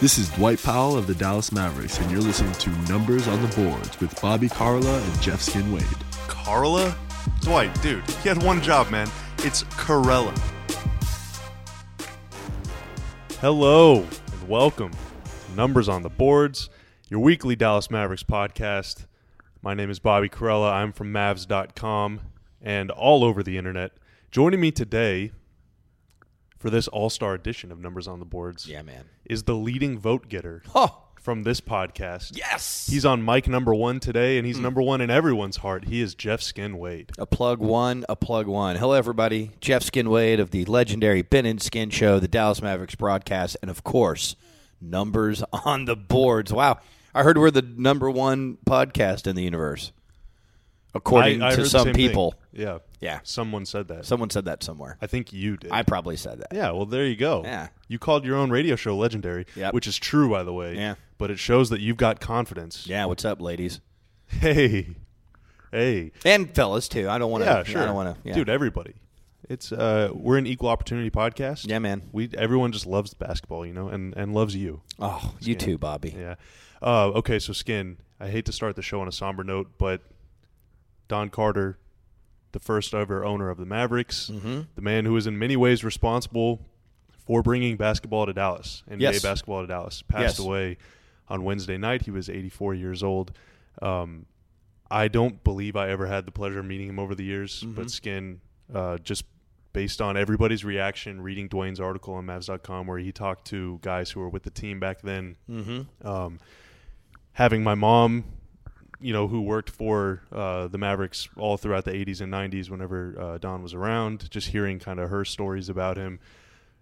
This is Dwight Powell of the Dallas Mavericks, and you're listening to Numbers on the Boards with Bobby Carla and Jeff Skin Wade. Carla? Dwight, dude, he had one job, man. It's Karalla. Hello and welcome to Numbers on the Boards, your weekly Dallas Mavericks podcast. My name is Bobby Karalla. I'm from Mavs.com and all over the internet. Joining me today for this all star edition of Numbers on the Boards Yeah, man. is the leading vote getter Oh, from this podcast. yes. He's on mic number one today, and he's mm. number one in everyone's heart. He is Jeff Skin Wade. a plug one, a plug one. Hello, everybody. Jeff Skin Wade of the legendary Ben and Skin Show, the Dallas Mavericks broadcast, and of course, numbers on the boards. Wow. I heard we're the number one podcast in the universe, according I- I to some people. thing. Yeah. Yeah. Someone said that. Someone said that somewhere. I think you did. I probably said that. yeah, well, there you go. Yeah. You called your own radio show legendary, Yep. which is true, by the way. Yeah. But it shows that you've got confidence. Yeah, what's up, ladies? Hey. Hey. And fellas, too. I don't want to. Yeah, sure. I don't want to. Yeah. Dude, everybody. It's uh we're an equal opportunity podcast. Yeah, man. We everyone just loves basketball, you know, and and loves you. oh, you too, Bobby. Yeah. Uh, okay, so Skin, I hate to start the show on a somber note, but Don Carter, the first ever owner of the Mavericks, Mm-hmm. the man who is in many ways responsible for bringing basketball to Dallas, NBA Yes. basketball to Dallas, passed Yes. away on Wednesday night. He was 84 years old. Um, I don't believe I ever had the pleasure of meeting him over the years, Mm-hmm. but Skin, uh, just based on everybody's reaction, reading Dwayne's article on Mavs.com where he talked to guys who were with the team back then, Mm-hmm. um, having my mom, you know, who worked for uh, the Mavericks all throughout the 80s and 90s whenever uh, Don was around, just hearing kind of her stories about him,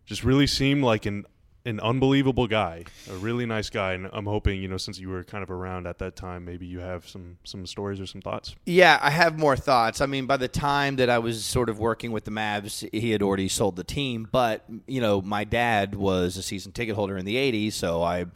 just really seemed like an an unbelievable guy, a really nice guy, and I'm hoping, you know, since you were kind of around at that time, maybe you have some some stories or some thoughts. Yeah, I have more thoughts. I mean, by the time that I was sort of working with the Mavs, he had already sold the team. But, you know, my dad was a season ticket holder in the 80s, so I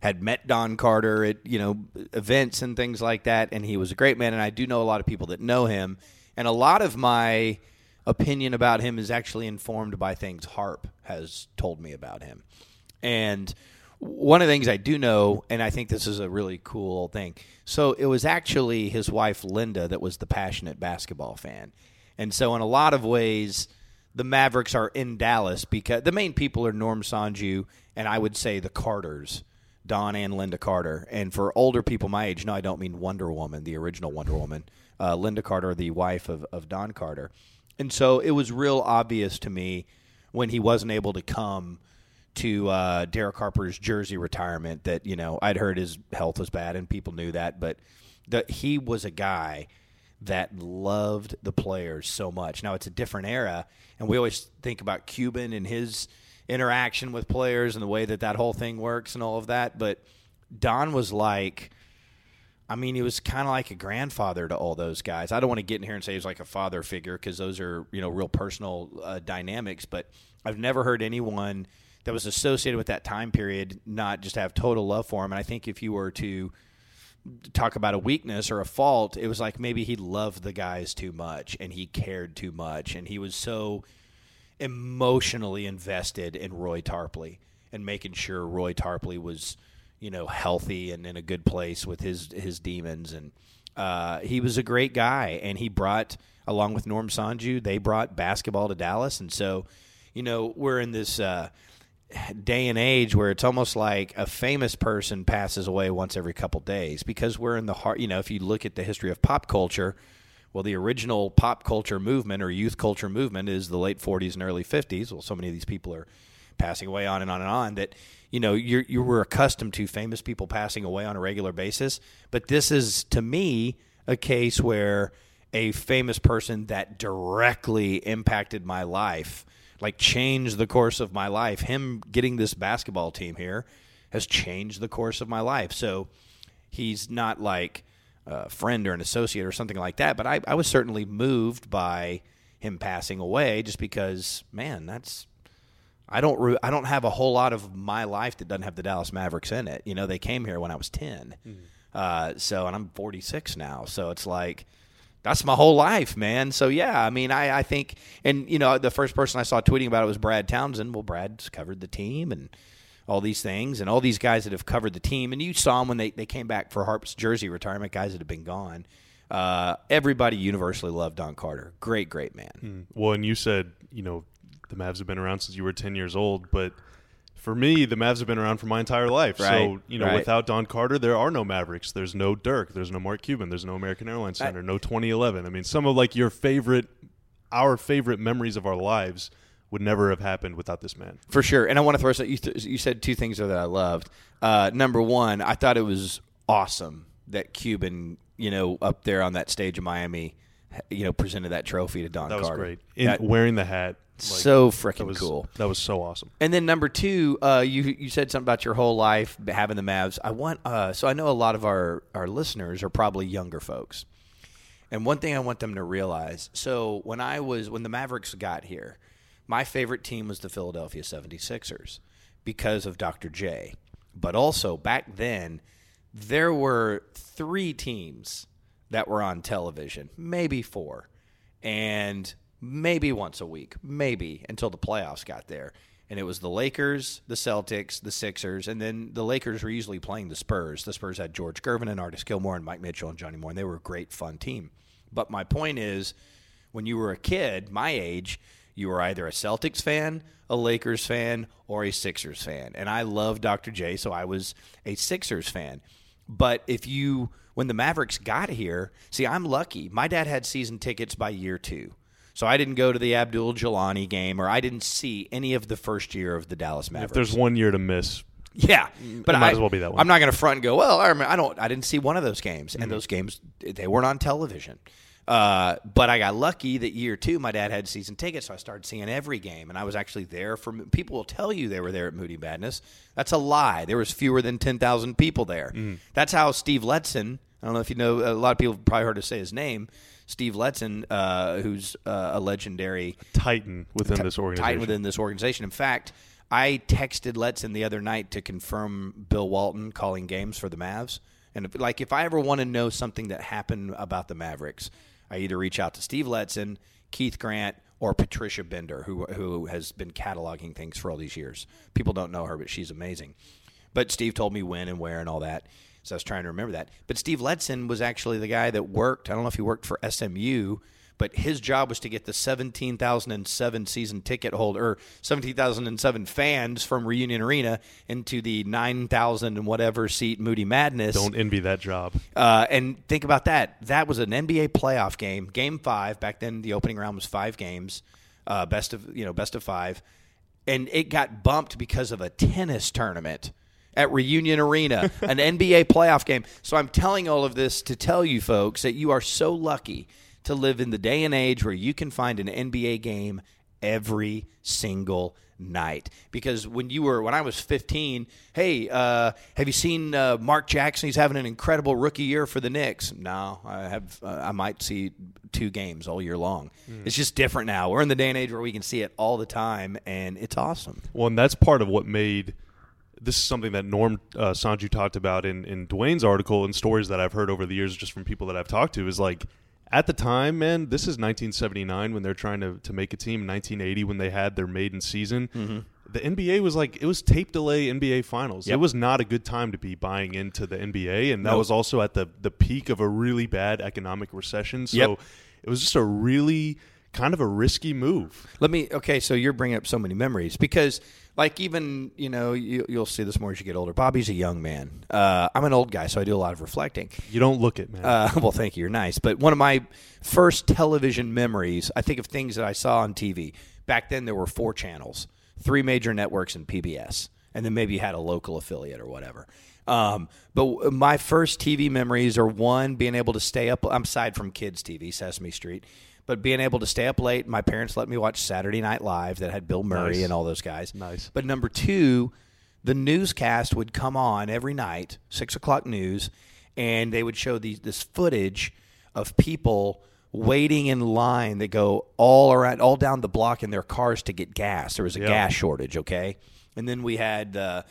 had met Don Carter at, you know, events and things like that, and he was a great man. And I do know a lot of people that know him. And a lot of my opinion about him is actually informed by things Harp has told me about him. And one of the things I do know, and I think this is a really cool thing. So it was actually his wife Linda that was the passionate basketball fan, and so in a lot of ways, the Mavericks are in Dallas because the main people are Norm Sonju and I would say the Carters, Don and Linda Carter. And for older people my age, no, I don't mean Wonder Woman, the original Wonder Woman, uh, Linda Carter, the wife of, of Don Carter. And so it was real obvious to me when he wasn't able to come to uh, Derek Harper's jersey retirement that you know I'd heard his health was bad and people knew that, but that he was a guy that loved the players so much. Now it's a different era, and we always think about Cuban and his interaction with players and the way that that whole thing works and all of that. But Don was like. I mean, he was kind of like a grandfather to all those guys. I don't want to get in here and say he was like a father figure because those are, you know, real personal uh, dynamics. But I've never heard anyone that was associated with that time period not just have total love for him. And I think if you were to talk about a weakness or a fault, it was like maybe he loved the guys too much and he cared too much and he was so emotionally invested in Roy Tarpley and making sure Roy Tarpley was, you know, healthy and in a good place with his his demons and uh, he was a great guy and he brought along with Norm Sonju, they brought basketball to Dallas and so, you know, we're in this uh, day and age where it's almost like a famous person passes away once every couple days because we're in the heart. You know, if you look at the history of pop culture, well, the original pop culture movement or youth culture movement is the late 40s and early 50s. Well, so many of these people are passing away on and on and on that you know you you were accustomed to famous people passing away on a regular basis, but this is to me a case where a famous person that directly impacted my life like changed the course of my life. Him getting this basketball team here has changed the course of my life. So he's not like a friend or an associate or something like that, but I, I was certainly moved by him passing away just because, man, that's. I don't re- I don't have a whole lot of my life that doesn't have the Dallas Mavericks in it. You know, they came here when I was 10. Uh, so and I'm 46 now. So it's like that's my whole life, man. So yeah, I mean, I, I think, and you know, the first person I saw tweeting about it was Brad Townsend. Well, Brad's covered the team and all these things, and all these guys that have covered the team. And you saw them when they, they came back for Harp's jersey retirement, guys that have been gone. Uh, everybody universally loved Don Carter. Great, great man. Well, and you said, you know, the Mavs have been around since you were 10 years old, but for me, the Mavs have been around for my entire life. Right, So, you know, right. without Don Carter, there are no Mavericks. There's no Dirk. There's no Mark Cuban. There's no American Airlines Center. no 2011. I mean, some of like your favorite, our favorite memories of our lives would never have happened without this man. For sure. And I want to throw some, you, th- you said two things there that I loved. Uh, number one, I thought it was awesome that Cuban, you know, up there on that stage in Miami, you know, presented that trophy to Don That was Carter. great. In That- wearing the hat. like, so that freaking was cool. That was so awesome. And then number two, uh, you you said something about your whole life having the Mavs. I want uh, so I know a lot of our our listeners are probably younger folks, and one thing I want them to realize. So when I was when the Mavericks got here, my favorite team was the Philadelphia 76ers because of Dr. J. But also back then, there were three teams that were on television, maybe four, and maybe once a week, maybe until the playoffs got there. And it was the Lakers, the Celtics, the Sixers, and then the Lakers were usually playing the Spurs. The Spurs had George Gervin and Artis Gilmore and Mike Mitchell and Johnny Moore, and they were a great, fun team. But my point is, when you were a kid, my age, you were either a Celtics fan, a Lakers fan, or a Sixers fan. And I love Dr. J, so I was a Sixers fan. But if you, when the Mavericks got here, see, I'm lucky. My dad had season tickets by year two. So I didn't go to the Abdul Jeelani game, or I didn't see any of the first year of the Dallas Mavericks. If there's one year to miss, Yeah, but It might I, as well be that one. I'm not going to front and go. Well, I, remember, I don't. I didn't see one of those games, and mm-hmm. those games they weren't on television. Uh, but I got lucky that year two, my dad had season tickets, so I started seeing every game, and I was actually there for. People will tell you they were there at Moody Madness. That's a lie. There was fewer than ten thousand people there. That's how Steve Letson. I don't know if you know. A lot of people probably heard us say his name. Steve Letson, uh, who's uh, a legendary Titan within this organization. tight within this organization. In fact, I texted Letson the other night to confirm Bill Walton calling games for the Mavs. And if, like, if I ever want to know something that happened about the Mavericks, I either reach out to Steve Letson, Keith Grant, or Patricia Bender, who who has been cataloging things for all these years. People don't know her, but she's amazing. But Steve told me when and where and all that. So I was trying to remember that. But Steve Letson was actually the guy that worked. I don't know if he worked for SMU, but his job was to get the 17,007 season ticket holder, or 17,007 fans from Reunion Arena into the 9,000 and whatever seat Moody Madness. Don't envy that job. Uh, and think about that. That was an NBA playoff game, game five. Back then, the opening round was five games, uh, best of you know, best of five, and it got bumped because of a tennis tournament at Reunion Arena, an NBA playoff game. So I'm telling all of this to tell you folks that you are so lucky to live in the day and age where you can find an NBA game every single night. Because when you were when I was 15 hey uh, have you seen uh, Mark Jackson? He's having an incredible rookie year for the Knicks. No I have uh, I might see two games all year long. It's just different now. We're in the day and age where we can see it all the time and it's awesome. Well, and that's part of what made this is something that Norm uh, Sonju talked about in, in Dwayne's article and stories that I've heard over the years just from people that I've talked to is like at the time, man, this is 1979 when they're trying to, to make a team, 1980 when they had their maiden season. Mm-hmm. The NBA was like, it was tape delay NBA finals. Yep. It was not a good time to be buying into the NBA. And that Nope. was also at the, the peak of a really bad economic recession. So Yep. it was just a really kind of a risky move. Let me. Okay, so you're bringing up so many memories because, like, even you know, you, you'll see this more as you get older. Bobby's a young man. Uh, I'm an old guy, so I do a lot of reflecting. You don't look it, man. Uh, well, thank you. You're nice. But one of my first television memories, I think of things that I saw on TV. Back then, there were four channels, three major networks, and PBS, and then maybe you had a local affiliate or whatever. Um, but w- my first TV memories are one being able to stay up. I'm aside from kids TV, Sesame Street, but being able to stay up late. My parents let me watch Saturday Night Live that had Bill Murray Nice. and all those guys. Nice. But number two, the newscast would come on every night, six o'clock news, and they would show these this footage of people waiting in line that go all around, all down the block in their cars to get gas. There was a Yeah. gas shortage, okay, and then we had. Uh,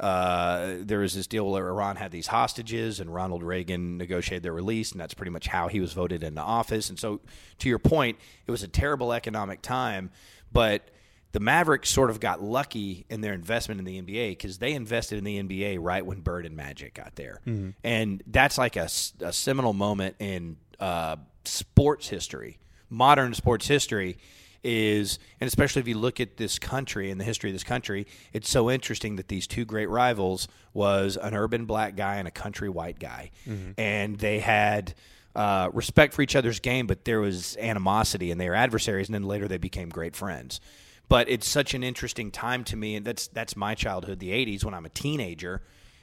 uh, there was this deal where Iran had these hostages, and Ronald Reagan negotiated their release, and that's pretty much how he was voted into office. And so, to your point, it was a terrible economic time, but the Mavericks sort of got lucky in their investment in the NBA because they invested in the NBA right when Bird and Magic got there, and that's like a seminal moment in uh, sports history, modern sports history. Is and especially if you look at this country and the history of this country, it's so interesting that these two great rivals was an urban black guy and a country white guy, and they had uh, respect for each other's game, but there was animosity and they were adversaries, and then later they became great friends. But it's such an interesting time to me, and that's that's my childhood, the '80s, when I'm a teenager,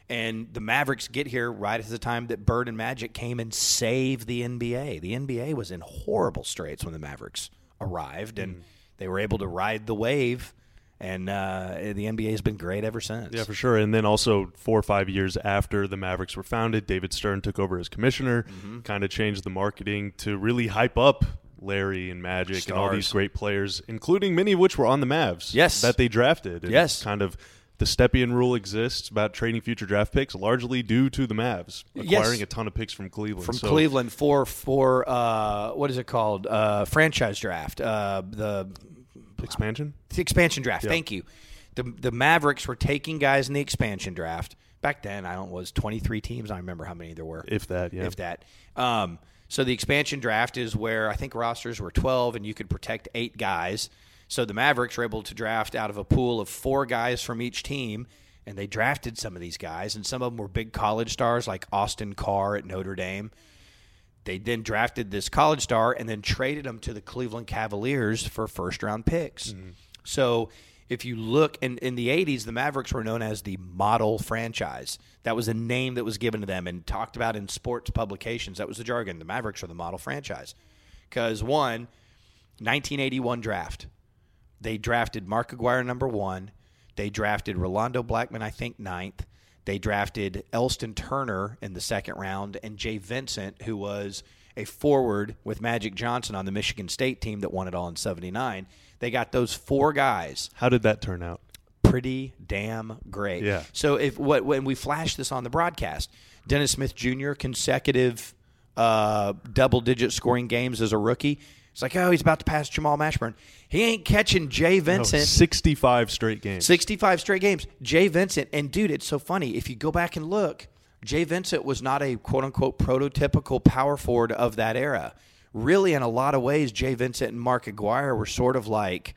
and the Mavericks get here right at the time that Bird and Magic came and saved the NBA. The NBA was in horrible straits when the Mavericks arrived, and they were able to ride the wave. And uh, the NBA has been great ever since. Yeah, for sure. And then also four or five years after the Mavericks were founded, David Stern took over as commissioner, Mm-hmm. kind of changed the marketing to really hype up Larry and Magic and all these great players, including many of which were on the Mavs. Yes. that they drafted. And Yes. kind of the Stepien rule exists about trading future draft picks, largely due to the Mavs Yes. acquiring a ton of picks from Cleveland. from So- Cleveland for for uh, what is it called? Uh, franchise draft. Uh, the expansion. the expansion draft. Thank you. The the Mavericks were taking guys in the expansion draft. Back then, I don't was twenty three teams. I remember how many there were. If that, yeah. If that. Um, so the expansion draft is where I think rosters were twelve, and you could protect eight guys. So the Mavericks were able to draft out of a pool of four guys from each team, and they drafted some of these guys, and some of them were big college stars like Austin Carr at Notre Dame. They then drafted this college star and then traded him to the Cleveland Cavaliers for first round picks. Mm-hmm. So if you look in, in the 80s, the Mavericks were known as the model franchise. That was a name that was given to them and talked about in sports publications. That was the jargon. The Mavericks are the model franchise. Because, one, 1981 draft, they drafted Mark Aguirre number one. They drafted Rolando Blackman, I think, ninth. They drafted Elston Turner in the second round and Jay Vincent, who was a forward with Magic Johnson on the Michigan State team that won it all in 79. They got those four guys How did that turn out? pretty damn great. Yeah. So if what when we flash this on the broadcast, Dennis Smith Jr. consecutive uh, double digit scoring games as a rookie. It's like, oh, he's about to pass Jamal Mashburn. He ain't catching Jay No, Vincent. 65 straight games. 65 straight games. Jay Vincent, and dude, it's so funny. If you go back and look, Jay Vincent was not a quote unquote prototypical power forward of that era. Really, in a lot of ways, Jay Vincent and Mark Aguirre were sort of like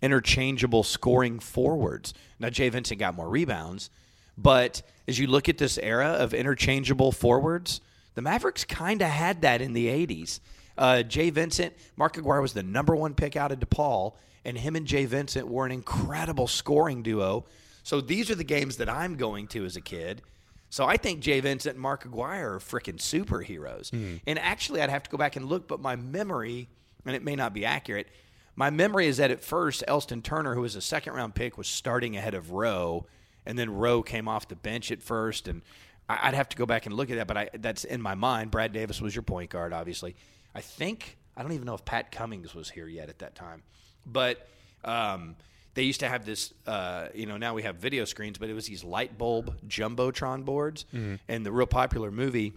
interchangeable scoring forwards. Now, Jay Vincent got more rebounds, but as you look at this era of interchangeable forwards, the Mavericks kind of had that in the 80s. Uh, Jay Vincent, Mark Aguirre was the number one pick out of DePaul, and him and Jay Vincent were an incredible scoring duo. So these are the games that I'm going to as a kid. So I think Jay Vincent and Mark Aguirre are freaking superheroes. And actually, I'd have to go back and look, but my memory, and it may not be accurate, my memory is that at first, Elston Turner, who was a second round pick, was starting ahead of Rowe, and then Rowe came off the bench at first. And I'd have to go back and look at that, but I, that's in my mind. Brad Davis was your point guard, obviously. I think, I don't even know if Pat Cummings was here yet at that time. But um, they used to have this, uh, you know, now we have video screens, but it was these light bulb jumbotron boards. And the real popular movie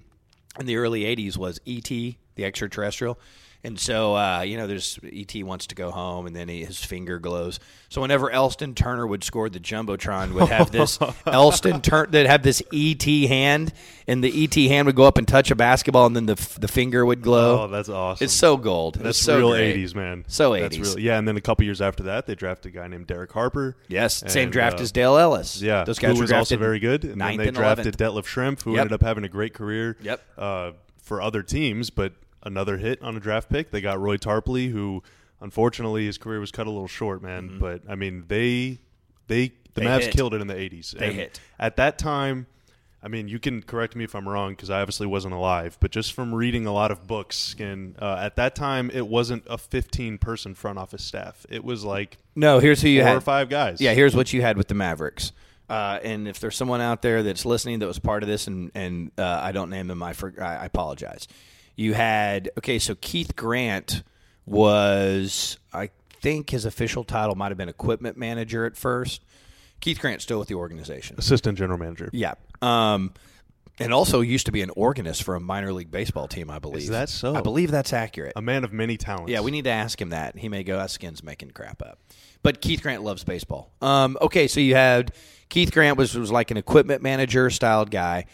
in the early 80s was E.T., the extraterrestrial. And so, uh, you know, there's E.T. wants to go home, and then he, his finger glows. So whenever Elston Turner would score, the jumbotron would have this Elston Turner that have this E.T. hand, and the E.T. hand would go up and touch a basketball, and then the f- the finger would glow. Oh, that's awesome. It's so gold. That's it's so real great. 80s, man. So That's 80s. real. Yeah, and then a couple years after that, they drafted a guy named Derek Harper. Yes, same draft uh, as Dale Ellis. Yeah, those guys who were was also very good. And then they and drafted 11th. Detlef Schrempf, who Yep. ended up having a great career Yep. uh, for other teams, but another hit on a draft pick. They got Roy Tarpley, who unfortunately his career was cut a little short, man. But I mean, they they the Mm-hmm. They Mavs hit. killed it in the '80s. They And hit. at that time. I mean, you can correct me if I'm wrong because I obviously wasn't alive, but just from reading a lot of books, and uh, at that time, it wasn't a 15 person front office staff. It was like No, here's who you four had. or five guys. Yeah, here's what you had with the Mavericks. Uh, and if there's someone out there that's listening that was part of this, and and uh, I don't name them, I, for, I I apologize. You had okay, so Keith Grant was, I think his official title might have been equipment manager at first. Keith Grant's still with the organization. assistant general manager. Yeah. Um, and also used to be an organist for a minor league baseball team, I believe. that so? I believe that's accurate. A man of many talents. Yeah, we need to ask him that. He may go, that skin's making crap up. But Keith Grant loves baseball. Um, okay, so you had Keith Grant was, was like an equipment manager styled guy.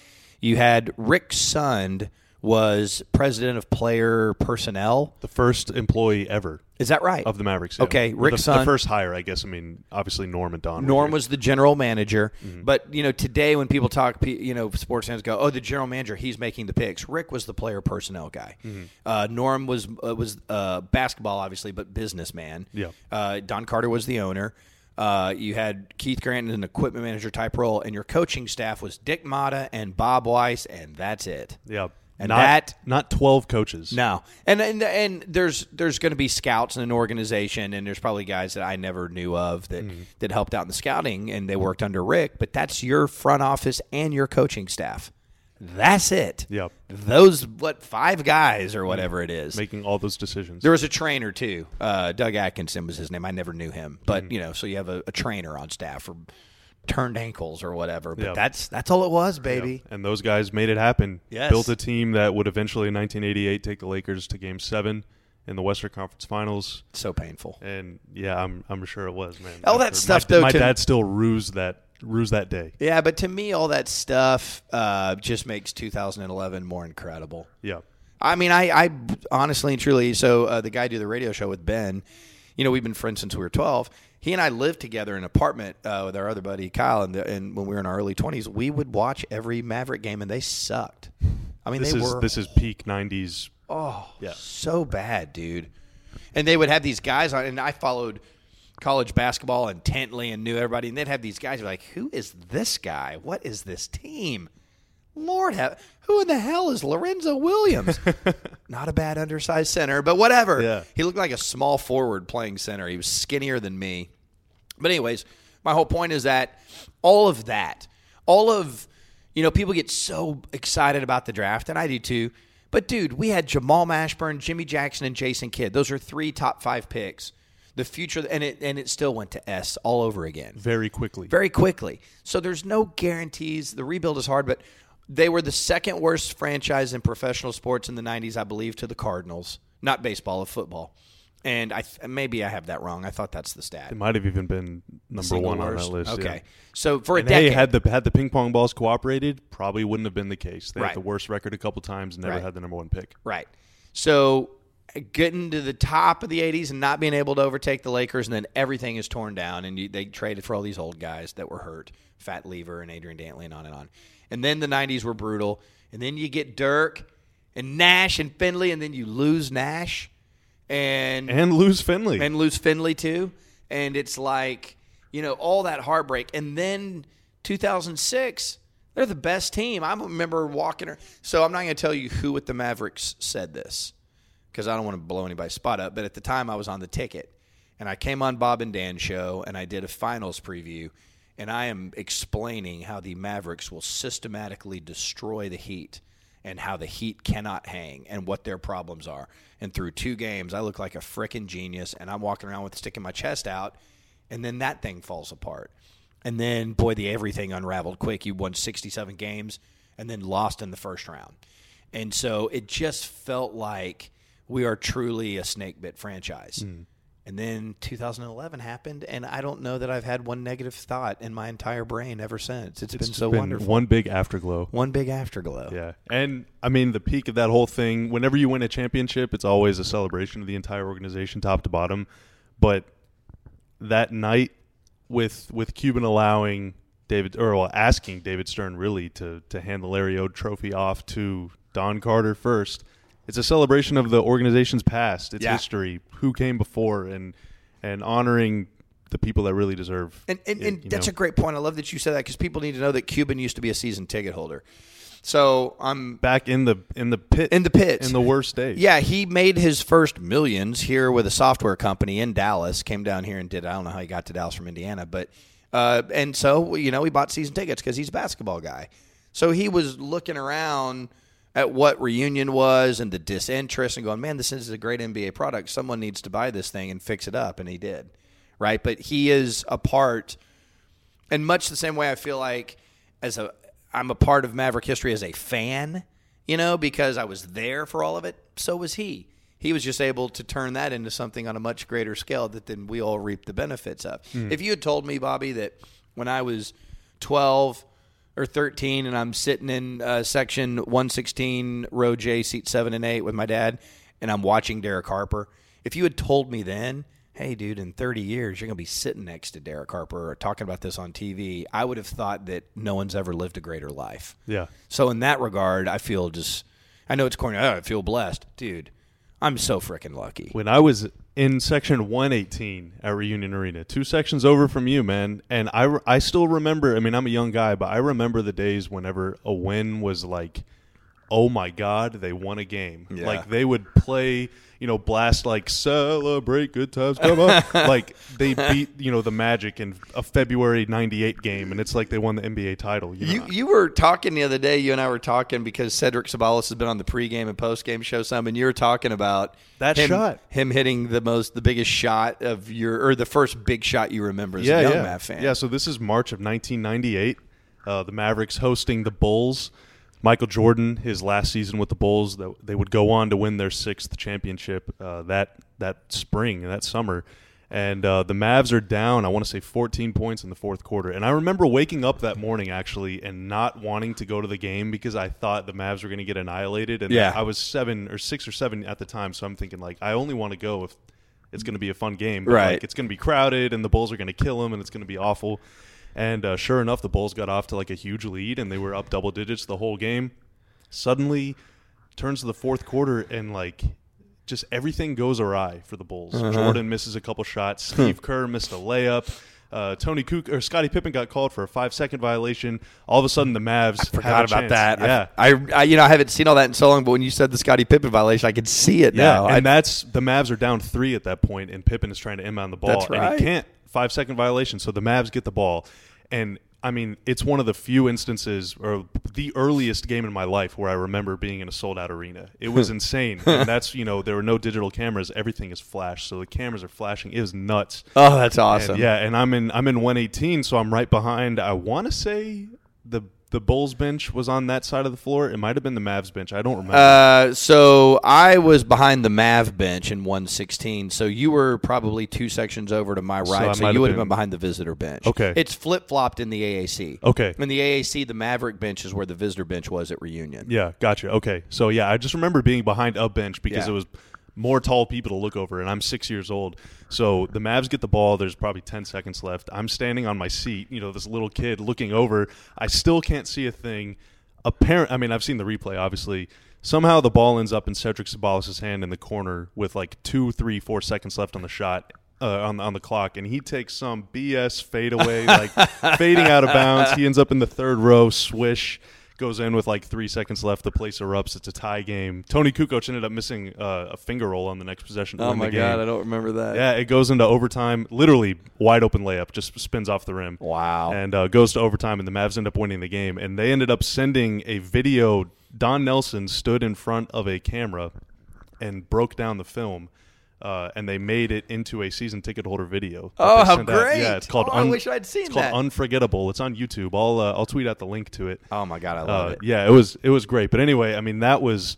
You had Rick Sund was president of player personnel. the first employee ever Is that right? of the Mavericks. yeah. Okay, Rick the, the first hire, I guess. I mean, obviously Norm and Don. Norm was the general manager, Mm-hmm. but you know today when people talk, you know sports fans go, "Oh, the general manager, he's making the picks." Rick was the player personnel guy. Mm-hmm. Uh, Norm was uh, was uh, basketball, obviously, but businessman. Yeah. Uh, Don Carter was the owner. Uh, you had Keith Grant in an equipment manager type role, and your coaching staff was Dick Motta and Bob Weiss, and that's it. yeah, And not, that- not twelve coaches. No, and and and there's there's going to be scouts in an organization, and there's probably guys that I never knew of that Mm-hmm. that helped out in the scouting, and they worked under Rick. But that's your front office and your coaching staff. That's it. Yep. Those what five guys or whatever it is. making all those decisions. There was a trainer too. Uh, Doug Atkinson was his name. I never knew him, but Mm-hmm. you know, so you have a, a trainer on staff for turned ankles or whatever. But that's that's all it was, baby. and those guys made it happen. Yes. Built a team that would eventually in 1988 take the Lakers to Game Seven in the Western Conference Finals. So painful. And yeah, I'm I'm sure it was, man. All that stuff, my, though, My dad still rues that rues that day. Yeah, but to me, all that stuff uh, just makes 2011 more incredible. Yeah. I mean, I, I honestly and truly. So uh, the guy I do the radio show with Ben, you know, we've been friends since we were 12. He and I lived together in an apartment uh, with our other buddy Kyle, and, and when we were in our early 20s, we would watch every Maverick game, and they sucked. I mean, This they is were this is peak 90s. Oh, Yeah. so bad, dude. And they would have these guys on, and I followed college basketball intently and knew everybody. And they'd have these guys like, "Who is this guy? What is this team? Lord, have, who in the hell is Lorenzo Williams? Not a bad undersized center, but whatever. Yeah. He looked like a small forward playing center. He was skinnier than me. But anyways, my whole point is that all of that, all of you know, people get so excited about the draft, and I do too. But dude, we had Jamal Mashburn, Jimmy Jackson, and Jason Kidd. Those are three top five picks. The future, and it and it still went to S all over again Very quickly. very quickly. So there's no guarantees. The rebuild is hard, but they were the second worst franchise in professional sports in the 90s, I believe, to the Cardinals. Not baseball, of football. And I th- maybe I have that wrong. I thought that's the stat. It might have even been number Single one worst? on that list. Okay. yeah. So for a And decade, hey, had the had the ping pong balls cooperated, probably wouldn't have been the case. They Right. had the worst record a couple times, never Right. had the number one pick. Right. So uh, getting to the top of the 80s and not being able to overtake the Lakers, and then everything is torn down, and you, they traded for all these old guys that were hurt Fat Lever and Adrian Dantley, and on and on. And then the 90s were brutal. And then you get Dirk and Nash and Finley, and then you lose Nash and And lose Finley. and lose Finley too. And it's like, you know, all that heartbreak. And then 2006, they're the best team. I remember walking. ar- So I'm not going to tell you who at the Mavericks said this because I don't want to blow anybody's spot up. But at the time, I was on the ticket. And I came on Bob and Dan's show and I did a finals preview. And I am explaining how the Mavericks will systematically destroy the Heat and how the Heat cannot hang and what their problems are. And through two games, I look like a frickin' genius, and I'm walking around with sticking my chest out, and then that thing falls apart. And then, boy, the everything unraveled quick. You won 67 games and then lost in the first round. And so it just felt like we are truly a snake bit franchise. Hmm. And then 2011 happened, and I don't know that I've had one negative thought in my entire brain ever since. it's been so been wonderful. one big afterglow. One big afterglow. Yeah. And I mean, the peak of that whole thing, whenever you win a championship, it's always a celebration of the entire organization, top to bottom. But that night with with Cuban allowing David or well, asking David Stern really to to hand the Larry Ode trophy off to Don Carter first. It's a celebration of the organization's past, its Yeah. history, who came before and and honoring the people that really deserve And, and, it, and that's know. a great point. I love that you said that because people need to know that Cuban used to be a season ticket holder. So I'm back in the in the pit in the pits. in the worst days. Yeah, he made his first millions here with a software company in Dallas. Came down here and did. I don't know how he got to Dallas from Indiana, but uh, and so you know he bought season tickets because he's a basketball guy. So he was looking around at what reunion was and the disinterest and going, man, this is a great NBA product. Someone needs to buy this thing and fix it up, and he did. Right, but he is a part, and much the same way I feel like as a I'm a part of Maverick history as a fan, you know, because I was there for all of it. So was he. He was just able to turn that into something on a much greater scale that then we all reap the benefits of. Hmm. If you had told me, Bobby, that when I was 12 or 13 and I'm sitting in uh, section 116, row J, seat 7 and 8 with my dad, and I'm watching Derek Harper, if you had told me then, hey, dude, in 30 years, you're going to be sitting next to Derek Harper or talking about this on TV, I would have thought that no one's ever lived a greater life. Yeah. So in that regard, I feel just, I know it's corny. Oh, I feel blessed. Dude, I'm so freaking lucky. When I was in section 118 at Reunion Arena, two sections over from you, man, and I, re- I still remember, I mean, I'm a young guy, but I remember the days whenever a win was like, oh my God, they won a game. Yeah. Like they would play, you know, blast like celebrate good times come on. like they beat, you know, the Magic in a February 98 game, and it's like they won the NBA title. You, You know? you were talking the other day. You and I were talking because Cedric Ceballos has been on the pregame and postgame show some, and you were talking about That him, shot. him hitting the most, the biggest shot of your, or the first big shot you remember as yeah, a young yeah. Mav fan. Yeah, so this is March of 1998. Uh, the Mavericks hosting the Bulls. Michael Jordan, his last season with the Bulls, that they would go on to win their sixth championship uh, that that spring, that summer. And uh, the Mavs are down, I want to say 14 points in the fourth quarter. And I remember waking up that morning actually and not wanting to go to the game because I thought the Mavs were going to get annihilated. And Yeah. I was seven or six or seven at the time, so I'm thinking like I only want to go if it's going to be a fun game. But, Right. Like, it's going to be crowded and the Bulls are going to kill them and it's going to be awful. And uh, sure enough, the Bulls got off to like a huge lead and they were up double digits the whole game. Suddenly, turns to the fourth quarter and like just everything goes awry for the Bulls. Uh-huh. Jordan misses a couple shots. Steve Kerr missed a layup. Uh, Toni Kukoc or Scottie Pippen got called for a five second violation. All of a sudden, the Mavs have Forgot about chance. that. Yeah, I, I, I, you know, I haven't seen all that in so long, but when you said the Scottie Pippen violation, I could see it Yeah, now. and I, that's the Mavs are down three at that point, and Pippen is trying to inbound the ball, That's and he can't. Five second violation, so the Mavs get the ball, and I mean it's one of the few instances, or the earliest game in my life where I remember being in a sold out arena. It was insane, and that's you know there were no digital cameras, everything is flash, so the cameras are flashing. It was nuts. oh, that's And, awesome. yeah, and I'm in I'm in 118, so I'm right behind. I want to say the the Bulls bench was on that side of the floor. It might have been the Mavs bench. I don't remember. Uh, so I was behind the Mav bench in 116. So you were probably two sections over to my right. So, might you would have been- been behind the visitor bench. Okay. It's flip flopped in the AAC. Okay. In the AAC, the Maverick bench is where the visitor bench was at reunion. Yeah, gotcha. Okay, so yeah, I just remember being behind a bench because Yeah. it was more tall people to look over, and I'm six years old. So the Mavs get the ball. There's probably ten seconds left. I'm standing on my seat. You know, this little kid looking over. I still can't see a thing. Apparent. I mean, I've seen the replay. Obviously, somehow the ball ends up in Cedric Ceballos' hand in the corner with like two, three, four seconds left on the shot. Uh, on, on the clock, and he takes some BS fadeaway, like fading out of bounds. He ends up in the third row, swish goes in with like three seconds left. The place erupts. It's a tie game. Toni Kukoc ended up missing uh, a finger roll on the next possession. Oh my. God, I don't remember that. Yeah, it goes into overtime. Literally wide open layup, just spins off the rim. Wow. And uh, goes to overtime, and the Mavs end up winning the game. And they ended up sending a video. Don Nelson stood in front of a camera and broke down the film. Uh, and they made it into a season ticket holder video. Oh, how sent out. great. Yeah, it's called. Oh, I wish I'd seen it's called that. Unforgettable. It's on YouTube. I'll uh, I'll tweet out the link to it. Oh my God, I love Uh, it. yeah, it was it was great. But anyway, I mean that was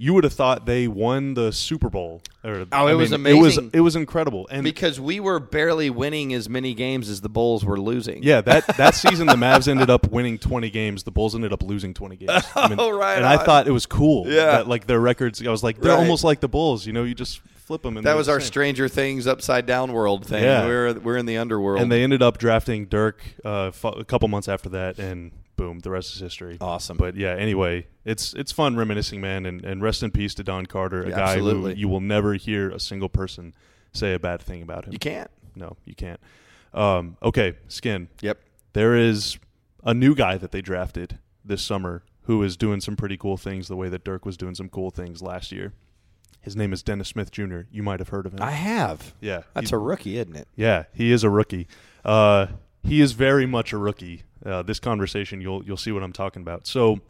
you would have thought they won the Super Bowl. Or, Oh, I it was mean, It was it was incredible. And Because we were barely winning as many games as the Bulls were losing. yeah, that that season the Mavs ended up winning 20 games. The Bulls ended up losing 20 games. I mean, Oh, right And I thought it was cool. Yeah. that, like their records. I was like, they're Right. almost like the Bulls. You know, you just flip them. That was our same. Stranger Things upside down world thing. Yeah. We're we're in the underworld. And they ended up drafting Dirk uh, fu- a couple months after that, and boom, the rest is history. Awesome. But yeah, anyway, it's it's fun reminiscing, man, and, and rest in peace to Don Carter, a Yeah, guy absolutely. who you will never hear a single person say a bad thing about him. you can't. No, you can't. Um, okay, Skin. Yep. There is a new guy that they drafted this summer who is doing some pretty cool things the way that Dirk was doing some cool things last year. His name is Dennis Smith Jr. You might have heard of him. I have. yeah, That's a rookie, isn't it? yeah, he is a rookie. Uh, he is very much a rookie. Uh, this conversation, you'll you'll see what I'm talking about. So,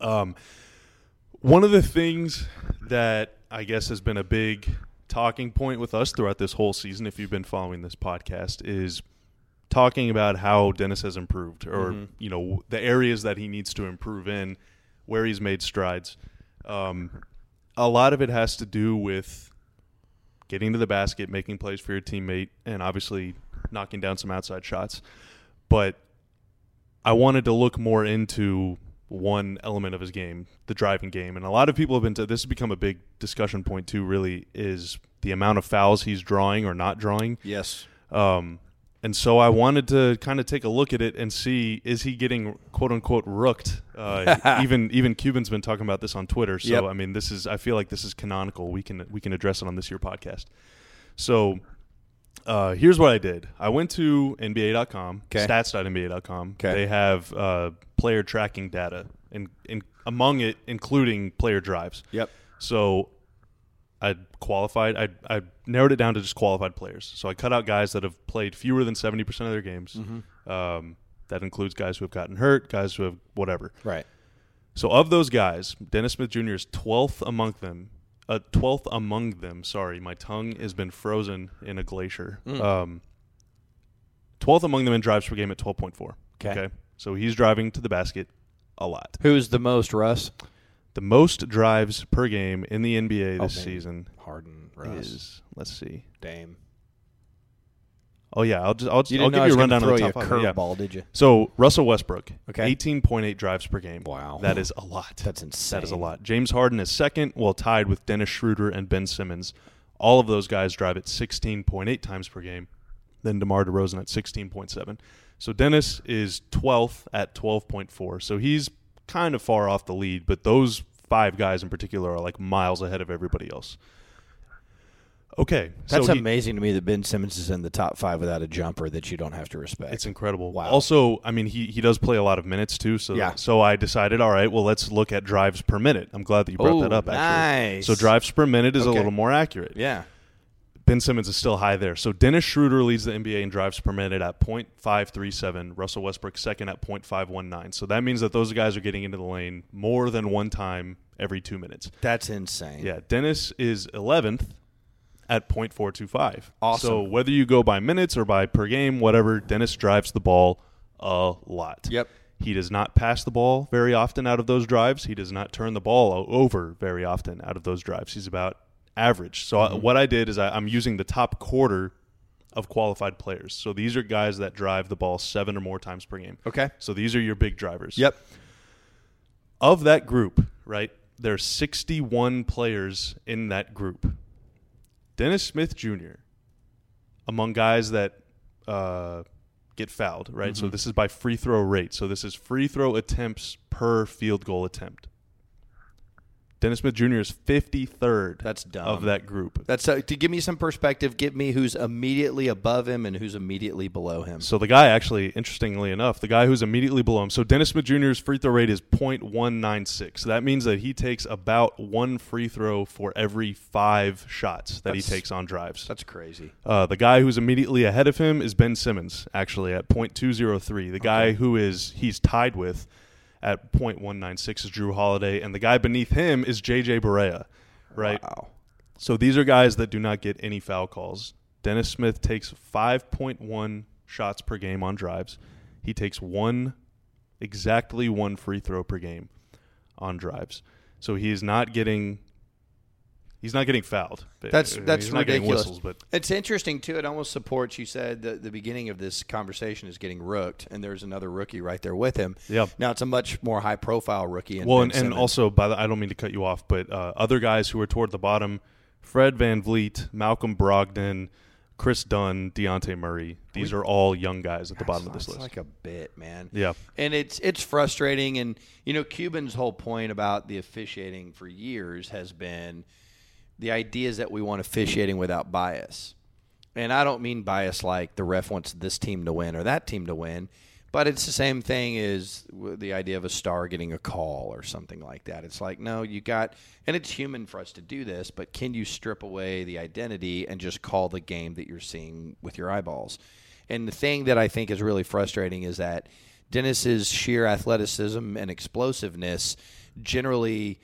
um, one of the things that I guess has been a big talking point with us throughout this whole season, if you've been following this podcast, is talking about how Dennis has improved, or Mm-hmm. you know the areas that he needs to improve in, where he's made strides. Um, a lot of it has to do with getting to the basket, making plays for your teammate, and obviously knocking down some outside shots. But I wanted to look more into one element of his game, the driving game. And a lot of people have been to this has become a big discussion point too, really, is the amount of fouls he's drawing or not drawing. Yes. Um, and so I wanted to kind of take a look at it and see is he getting quote unquote rooked? Uh, even even Cuban's been talking about this on Twitter. So Yep. I mean, this is I feel like this is canonical. We can we can address it on this year podcast. So uh, here's what I did. I went to NBA.com, 'Kay. stats.nba.com. They have uh, player tracking data, and, and among it, including player drives. Yep. So I qualified. I I narrowed it down to just qualified players. So I cut out guys that have played fewer than seventy percent of their games. Mm-hmm. Um, that includes guys who have gotten hurt, guys who have whatever. Right. So of those guys, Dennis Smith Jr. is twelfth among them. Uh, twelfth among them. Sorry, my tongue has been frozen in a glacier. Mm. Um, twelfth among them in drives per game at twelve point four. 'Kay. So he's driving to the basket a lot. Who's the most, Russ? The most drives per game in the NBA Oh, this man. season Harden, Russ, is let's see. Dame. Oh yeah, I'll just I'll, just, You I'll give you a rundown of the top five. Yeah. did you? So Russell Westbrook, Okay. eighteen point eight drives per game. Wow. that is a lot. That's insane. That is a lot. James Harden is second, well tied with Dennis Schroeder and Ben Simmons. All of those guys drive at sixteen point eight times per game. Then DeMar DeRozan at sixteen point seven. So Dennis is twelfth at twelve point four. So he's kind of far off the lead, but those five guys in particular are like miles ahead of everybody else. Okay, That's so he- amazing to me that Ben Simmons is in the top five without a jumper that you don't have to respect. It's incredible. Wow. Also, I mean, he, he does play a lot of minutes too. So Yeah. so I decided, all right, well, let's look at drives per minute. I'm glad that you brought Oh, that up. Actually, nice. so drives per minute is a little more accurate. yeah. Ben Simmons is still high there. So Dennis Schroeder leads the NBA in drives per minute at .537. Russell Westbrook second at .519. So that means that those guys are getting into the lane more than one time every two minutes. That's insane. Yeah, Dennis is 11th at .425. Awesome. So whether you go by minutes or by per game, whatever, Dennis drives the ball a lot. Yep. He does not pass the ball very often out of those drives. He does not turn the ball over very often out of those drives. He's about average. So Mm-hmm. I, what I did is I, I'm using the top quarter of qualified players. So these are guys that drive the ball seven or more times per game. Okay. So these are your big drivers Yep. of that group, right? There are 61 players in that group. Dennis Smith Jr. among guys that uh, get fouled, right? Mm-hmm. So this is by free throw rate. So this is free throw attempts per field goal attempt. Dennis Smith Jr. is 53rd That's dumb. of that group. That's uh, to give me some perspective. Give me who's immediately above him and who's immediately below him. So the guy actually, interestingly enough, the guy who's immediately below him. So Dennis Smith Jr.'s free throw rate is .196. So that means that he takes about one free throw for every five shots that he takes on drives. That's crazy. Uh, the guy who's immediately ahead of him is Ben Simmons, actually at .203. The guy who is he's tied with at .196 is Jrue Holiday, and the guy beneath him is JJ Barea, right? Wow. So these are guys that do not get any foul calls. Dennis Smith takes 5.1 shots per game on drives. He takes one, exactly one free throw per game on drives. So he is not getting, he's not getting fouled. That's I mean, that's he's not getting ridiculous. whistles, but It's interesting too. It almost supports you said that the beginning of this conversation is getting rooked, and there's another rookie right there with him. Yeah. Now it's a much more high profile rookie. Well, Ben and, and also by the, I don't mean to cut you off, but uh, other guys who are toward the bottom: Fred VanVleet, Malcolm Brogdon, Kris Dunn, Dejounte Murray. These are all young guys at the bottom of this list. like a bit, man. Yeah. and it's it's frustrating. And you know, Cuban's whole point about the officiating for years has been the idea is that we want officiating without bias. And I don't mean bias like the ref wants this team to win or that team to win, but it's the same thing as the idea of a star getting a call or something like that. It's like, no, you got, and it's human for us to do this, but can you strip away the identity and just call the game that you're seeing with your eyeballs? And the thing that I think is really frustrating is that Dennis's sheer athleticism and explosiveness generally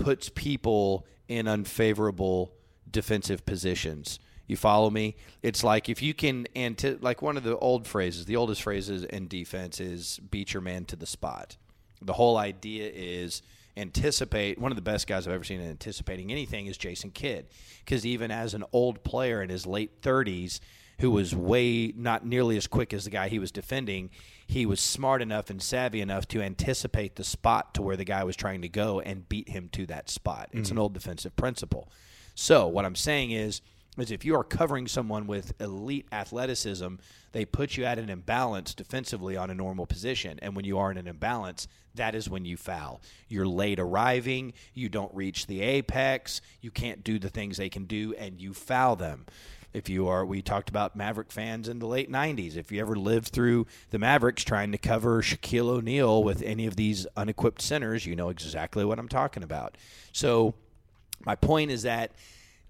puts people in unfavorable defensive positions. You follow me? It's like if you can anti- like one of the old phrases, the oldest phrases in defense is beat your man to the spot. The whole idea is anticipate. One of the best guys I've ever seen in anticipating anything is Jason Kidd, because even as an old player in his late 30s, who was way not nearly as quick as the guy he was defending, he was smart enough and savvy enough to anticipate the spot to where the guy was trying to go and beat him to that spot. It's an mm. old defensive principle. So what I'm saying is is if you are covering someone with elite athleticism, they put you at an imbalance defensively on a normal position. And when you are in an imbalance, that is when you foul. You're late arriving, you don't reach the apex, you can't do the things they can do, and you foul them. If you are, we talked about Maverick fans in the late 90s. If you ever lived through the Mavericks trying to cover Shaquille O'Neal with any of these unequipped centers, you know exactly what I'm talking about. So, my point is that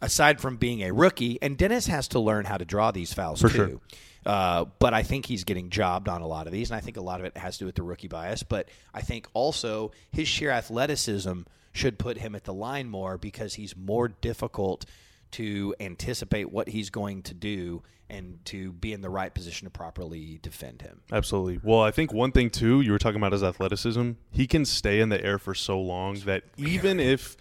aside from being a rookie, and Dennis has to learn how to draw these fouls For too. sure. Uh, but I think he's getting jobbed on a lot of these, and I think a lot of it has to do with the rookie bias. But I think also his sheer athleticism should put him at the line more because he's more difficult to anticipate what he's going to do and to be in the right position to properly defend him. Absolutely. Well, I think one thing too, you were talking about his athleticism. He can stay in the air for so long that even if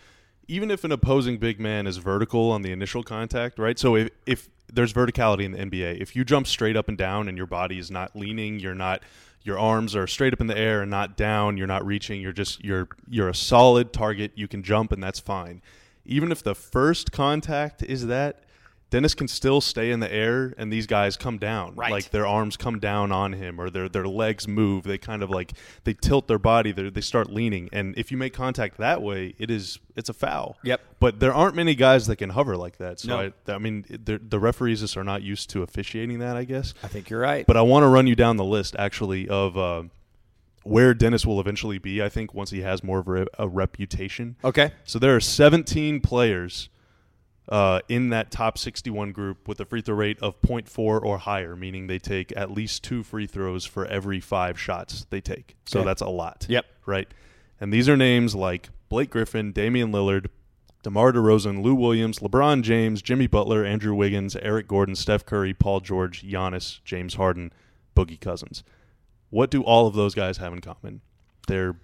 even if an opposing big man is vertical on the initial contact, right? So if if there's verticality in the NBA, if you jump straight up and down and your body is not leaning, you're not your arms are straight up in the air and not down, you're not reaching, you're just you're you're a solid target, you can jump and that's fine. Even if the first contact is that Dennis can still stay in the air, and these guys come down. Right. Like their arms come down on him, or their their legs move. They kind of like they tilt their body. They they start leaning, and if you make contact that way, it is it's a foul. Yep. But there aren't many guys that can hover like that. So No. I, I mean, the, the referees just are not used to officiating that. I guess. I think you're right. But I want to run you down the list actually of uh, where Dennis will eventually be. I think once he has more of a, a reputation. okay. So there are 17 players uh, in that top 61 group with a free throw rate of 0.4 or higher, meaning they take at least two free throws for every five shots they take. So Okay. that's a lot. Yep. Right. And these are names like Blake Griffin, Damian Lillard, DeMar DeRozan, Lou Williams, LeBron James, Jimmy Butler, Andrew Wiggins, Eric Gordon, Steph Curry, Paul George, Giannis, James Harden, Boogie Cousins. What do all of those guys have in common? They're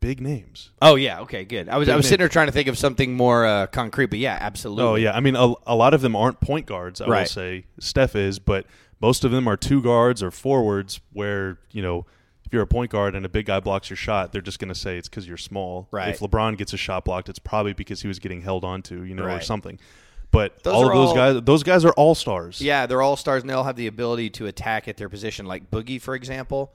big names. Oh yeah. Okay. Good. I was I was sitting there trying to think of something more uh, concrete, but yeah, absolutely. Oh yeah, I mean a, a lot of them aren't point guards. I will say Steph is, but most of them are two guards or forwards. Where you know if you're a point guard and a big guy blocks your shot, they're just going to say it's because you're small. Right. If LeBron gets a shot blocked, it's probably because he was getting held onto, you know, or something. But Those all of those all- guys, those guys are all stars. Yeah, they're all stars, and they all have the ability to attack at their position. Like Boogie, for example.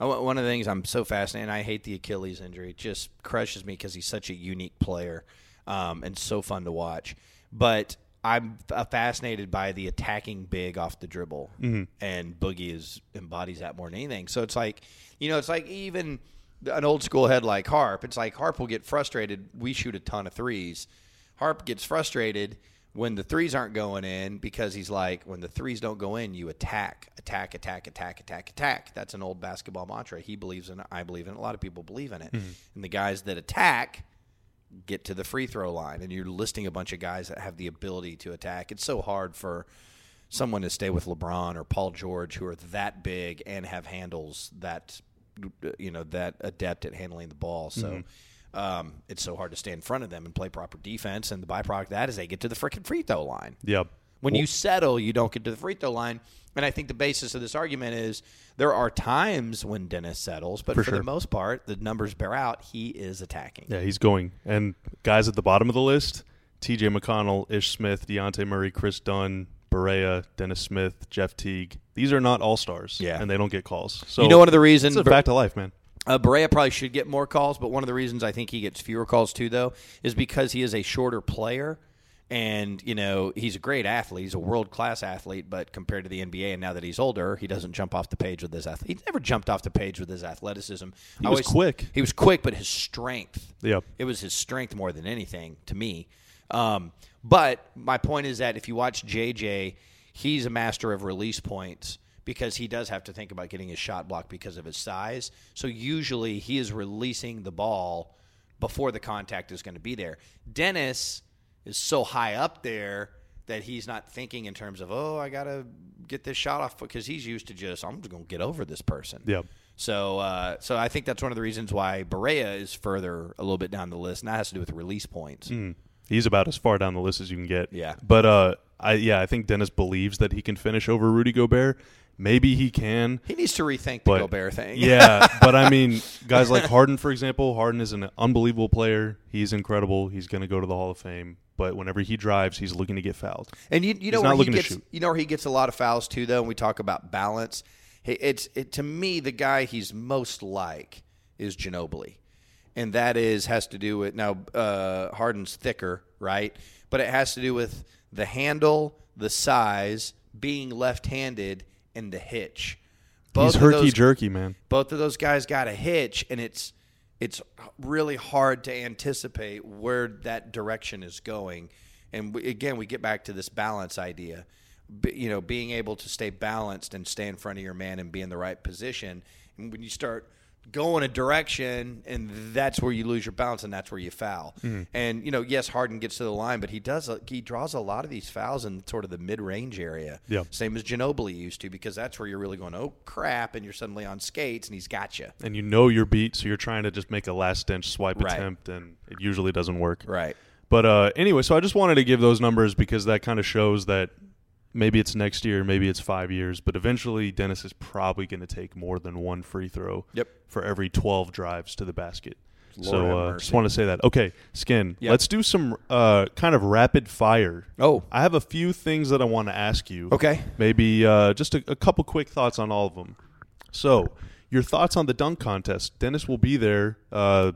One of the things I'm so fascinated. And I hate the Achilles injury. It just crushes me because he's such a unique player um, and so fun to watch. But I'm uh, fascinated by the attacking big off the dribble, and Boogie is embodies that more than anything. So it's like, you know, it's like even an old school head like Harp. It's like Harp will get frustrated. We shoot a ton of threes. Harp gets frustrated when the threes aren't going in because he's like, when the threes don't go in, you attack, attack, attack, attack, attack, attack. That's an old basketball mantra. He believes in it. I believe in it. A lot of people believe in it. Mm-hmm. And the guys that attack get to the free throw line, and you're listing a bunch of guys that have the ability to attack. It's so hard for someone to stay with LeBron or Paul George who are that big and have handles that you know that adept at handling the ball. So mm-hmm. Um, it's so hard to stay in front of them and play proper defense. And the byproduct of that is they get to the freaking free throw line. Yep. When you settle, you don't get to the free throw line. And I think the basis of this argument is there are times when Dennis settles, but for, For the most part, the numbers bear out he is attacking. Yeah, he's going. And guys at the bottom of the list: T.J. McConnell, Ish Smith, Dejounte Murray, Kris Dunn, Barea, Dennis Smith, Jeff Teague. These are not all stars. Yeah. and they don't get calls. So you know, one of the reasons it's a fact of life, man. Uh, Barea probably should get more calls, but one of the reasons I think he gets fewer calls too, though, is because he is a shorter player, and you know he's a great athlete. He's a world class athlete, but compared to the NBA, and now that he's older, he doesn't jump off the page with his athlete. He's never jumped off the page with his athleticism. He I was quick. He was quick, but his strength. Yep. It was his strength more than anything to me. Um, but my point is that if you watch JJ, he's a master of release points because he does have to think about getting his shot blocked because of his size. So usually he is releasing the ball before the contact is going to be there. Dennis is so high up there that he's not thinking in terms of oh I gotta get this shot off because he's used to just I'm just gonna get over this person. Yeah. So, uh, so I think that's one of the reasons why Barea is further a little bit down the list, and that has to do with release points. Mm. He's about as far down the list as you can get. Yeah. But uh, I yeah, I think Dennis believes that he can finish over Rudy Gobert. Maybe he can. He needs to rethink the But Gobert thing. yeah, but I mean, guys like Harden, for example, Harden is an unbelievable player. He's incredible. He's going to go to the Hall of Fame. But whenever he drives, he's looking to get fouled. And you, you know where he gets you know where he gets a lot of fouls too though when we talk about balance. It's it, to me the guy he's most like is Ginobili. And that is has to do with now uh, Harden's thicker, right? But it has to do with the handle, the size, being left-handed and the hitch. he's herky those- jerky, man. both of those guys got a hitch and it's it's really hard to anticipate where that direction is going and we, again we get back to this balance idea B- you know being able to stay balanced and stay in front of your man and be in the right position and when you start going in a direction and that's where you lose your balance and that's where you foul and you know yes Harden gets to the line but he does a, he draws a lot of these fouls in sort of the mid-range area Yeah. same as Ginobili used to because that's where you're really going oh crap and you're suddenly on skates and he's got you And you know you're beat, so you're trying to just make a last stench swipe Right. attempt, and it usually doesn't work. right But uh, anyway, so I just wanted to give those numbers because that kind of shows that maybe it's next year, maybe it's five years, but eventually Dennis is probably going to take more than one free throw Yep. for every 12 drives to the basket. Lord so uh, just want to say that. Okay, Skin, Yep. let's do some uh, kind of rapid fire. oh I have a few things that I want to ask you. okay Maybe uh, just a, a couple quick thoughts on all of them. So, your thoughts on the dunk contest? Dennis will be there. Uh,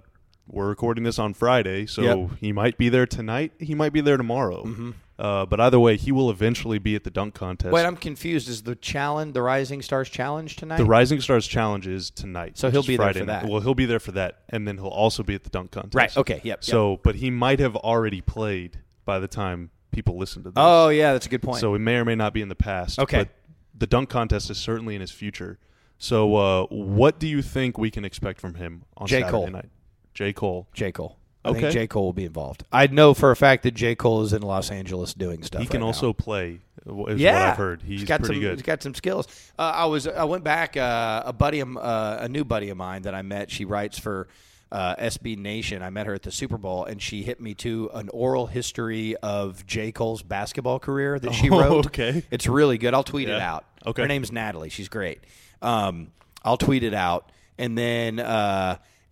we're recording this on Friday, so Yep. he might be there tonight. He might be there tomorrow. Uh, but either way, he will eventually be at the dunk contest. wait I'm confused is the challenge the Rising Stars challenge tonight the Rising Stars Challenge is tonight. So he'll be there for that. Well, he'll be there for that, and then he'll also be at the dunk contest. right okay yep, yep. So, but he might have already played by the time people listen to this. oh yeah that's a good point So it may or may not be in the past. Okay. But the dunk contest is certainly in his future. So uh, what do you think we can expect from him on J. Saturday Cole. night? J. Cole. J Cole I Okay. think J Cole will be involved I know for a fact that J Cole is in Los Angeles doing stuff He can right also now. play. Is yeah, what I've heard. He's, got pretty some, good. He's got some skills. Uh, I was I went back. Uh, a buddy, of, uh, a new buddy of mine that I met. She writes for uh, SB Nation. I met her at the Super Bowl, and she hit me to an oral history of J Cole's basketball career that she Oh, wrote. okay. it's really good. I'll tweet it out. Okay. her name's Natalie. She's great. Um, I'll tweet it out, and then.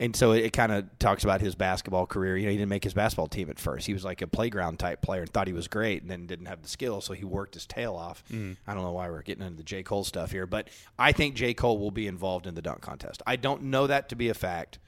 And so it, kind of talks about his basketball career. You know, he didn't make his basketball team at first. He was like a playground type player and thought he was great, and then didn't have the skill, so he worked his tail off. Mm. I don't know why we're getting into the J. Cole stuff here, but I think J. Cole will be involved in the dunk contest. I don't know that to be a fact,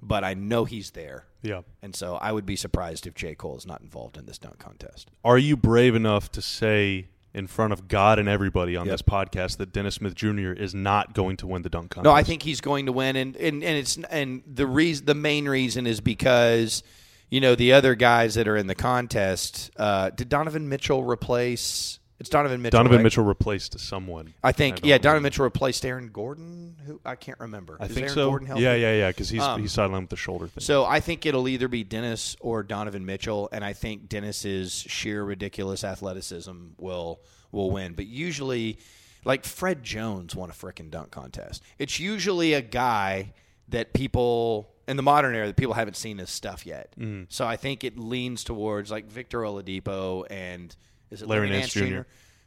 but I know he's there. yeah. And so I would be surprised if J. Cole is not involved in this dunk contest. Are you brave enough to say in front of God and everybody on Yep. this podcast that Dennis Smith Jr. is not going to win the dunk contest? No, I think he's going to win, and and, and it's and the reason the main reason is because you know the other guys that are in the contest. Uh, did Donovan Mitchell replace? It's Donovan Mitchell. Donovan right? Mitchell replaced someone. I think don't yeah, Donovan remember. Mitchell replaced Aaron Gordon. Who I can't remember. I Is think Aaron so. Gordon healthy? yeah, yeah, yeah. Because he's Um, he's sidelined with the shoulder thing. So I think it'll either be Dennis or Donovan Mitchell, and I think Dennis's sheer ridiculous athleticism will will win. But usually, like Fred Jones won a frickin' dunk contest. It's usually a guy that people in the modern era that people haven't seen his stuff yet. Mm-hmm. So I think it leans towards like Victor Oladipo and is it Larry Larry, Nance Nance Jr.? Jr.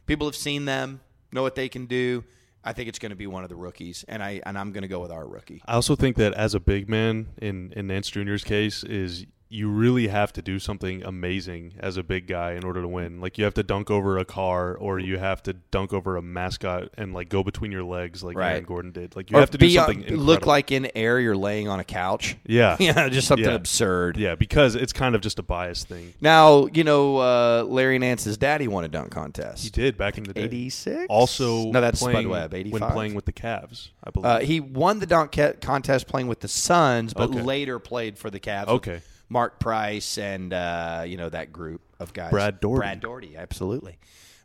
People have seen them, know what they can do. I think it's going to be one of the rookies, and I and I'm going to go with our rookie. I also think that as a big man in in Nance Jr.'s case is you really have to do something amazing as a big guy in order to win. Like you have to dunk over a car or you have to dunk over a mascot and like go between your legs like Right. Aaron Gordon did. Like you Or have to do be on- something look like in air you're laying on a couch. Yeah. Yeah, just something Yeah. absurd. Yeah, because it's kind of just a bias thing. Now, you know, uh, Larry Nance's daddy won a dunk contest. He did back in the day. 86? Also, No, that's Spud Webb, 85. when playing with the Cavs, I believe. Uh, he won the dunk contest playing with the Suns, but Okay. later played for the Cavs. with Okay. Mark Price and, uh, you know, that group of guys. Brad Daugherty. Brad Daugherty, absolutely.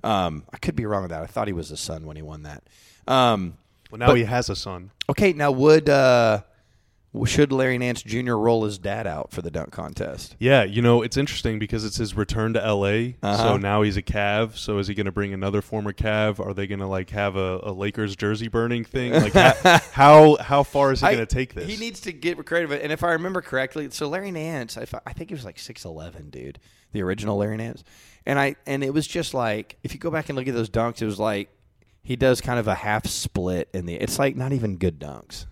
Um, I could be wrong with that. I thought he was a son when he won that. Um, well, now but- he has a son. Okay, now would uh, should Larry Nance Jr. roll his dad out for the dunk contest? Yeah, you know, it's interesting because it's his return to LA. Uh-huh. So now he's a Cav. So is he going to bring another former Cav? Are they going to like have a, a Lakers jersey burning thing? Like ha- how how far is he going to take this? He needs to get creative. And if I remember correctly, so Larry Nance, I, I think he was like six eleven, dude, the original Larry Nance. And I and it was just like if you go back and look at those dunks, it was like he does kind of a half split in the. It's like not even good dunks.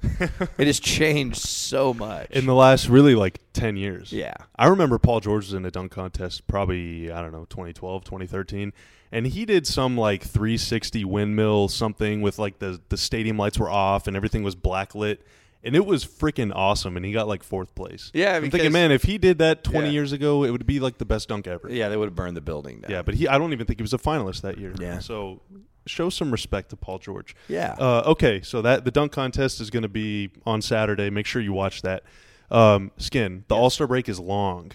it has changed so much. in the last really like 10 years. yeah, I remember Paul George was in a dunk contest probably, I don't know, 2012, 2013. And he did some like 360 windmill something with like the, the stadium lights were off and everything was blacklit. And it was freaking awesome. And he got like fourth place. Yeah, I'm because- thinking, man, if he did that 20 Yeah. years ago, it would be like the best dunk ever. yeah, they would have burned the building down. Yeah, but he, I don't even think he was a finalist that year. Yeah. So show some respect to Paul George. yeah. Uh, okay, so that the dunk contest is going to be on Saturday. Make sure you watch that. Um, Skin, the All Star break is long.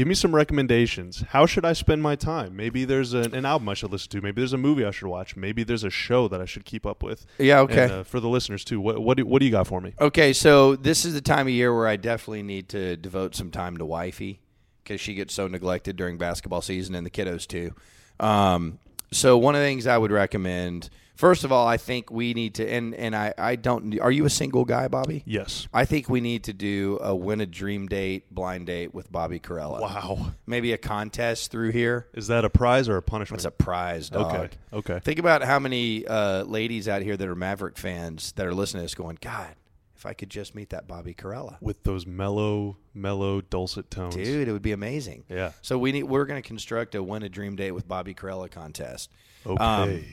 Give me some recommendations. How should I spend my time? Maybe there's an, an album I should listen to. Maybe there's a movie I should watch. Maybe there's a show that I should keep up with. yeah. Okay. And, uh, for the listeners too, what what do, what do you got for me? Okay, so this is the time of year where I definitely need to devote some time to wifey because she gets so neglected during basketball season and the kiddos too. Um, so one of the things I would recommend, first of all, I think we need to, and and I I don't. Are you a single guy, Bobby? Yes. I think we need to do a win a dream date blind date with Bobby Karalla. Wow. Maybe a contest through here. Is that a prize or a punishment? It's a prize, dog. okay. Okay. Think about how many uh, ladies out here that are Maverick fans that are listening to this going, God, if I could just meet that Bobby Karalla. With those mellow, mellow, dulcet tones. Dude, it would be amazing. Yeah. So we need we're going to construct a win a dream date with Bobby Karalla contest. Okay. Um,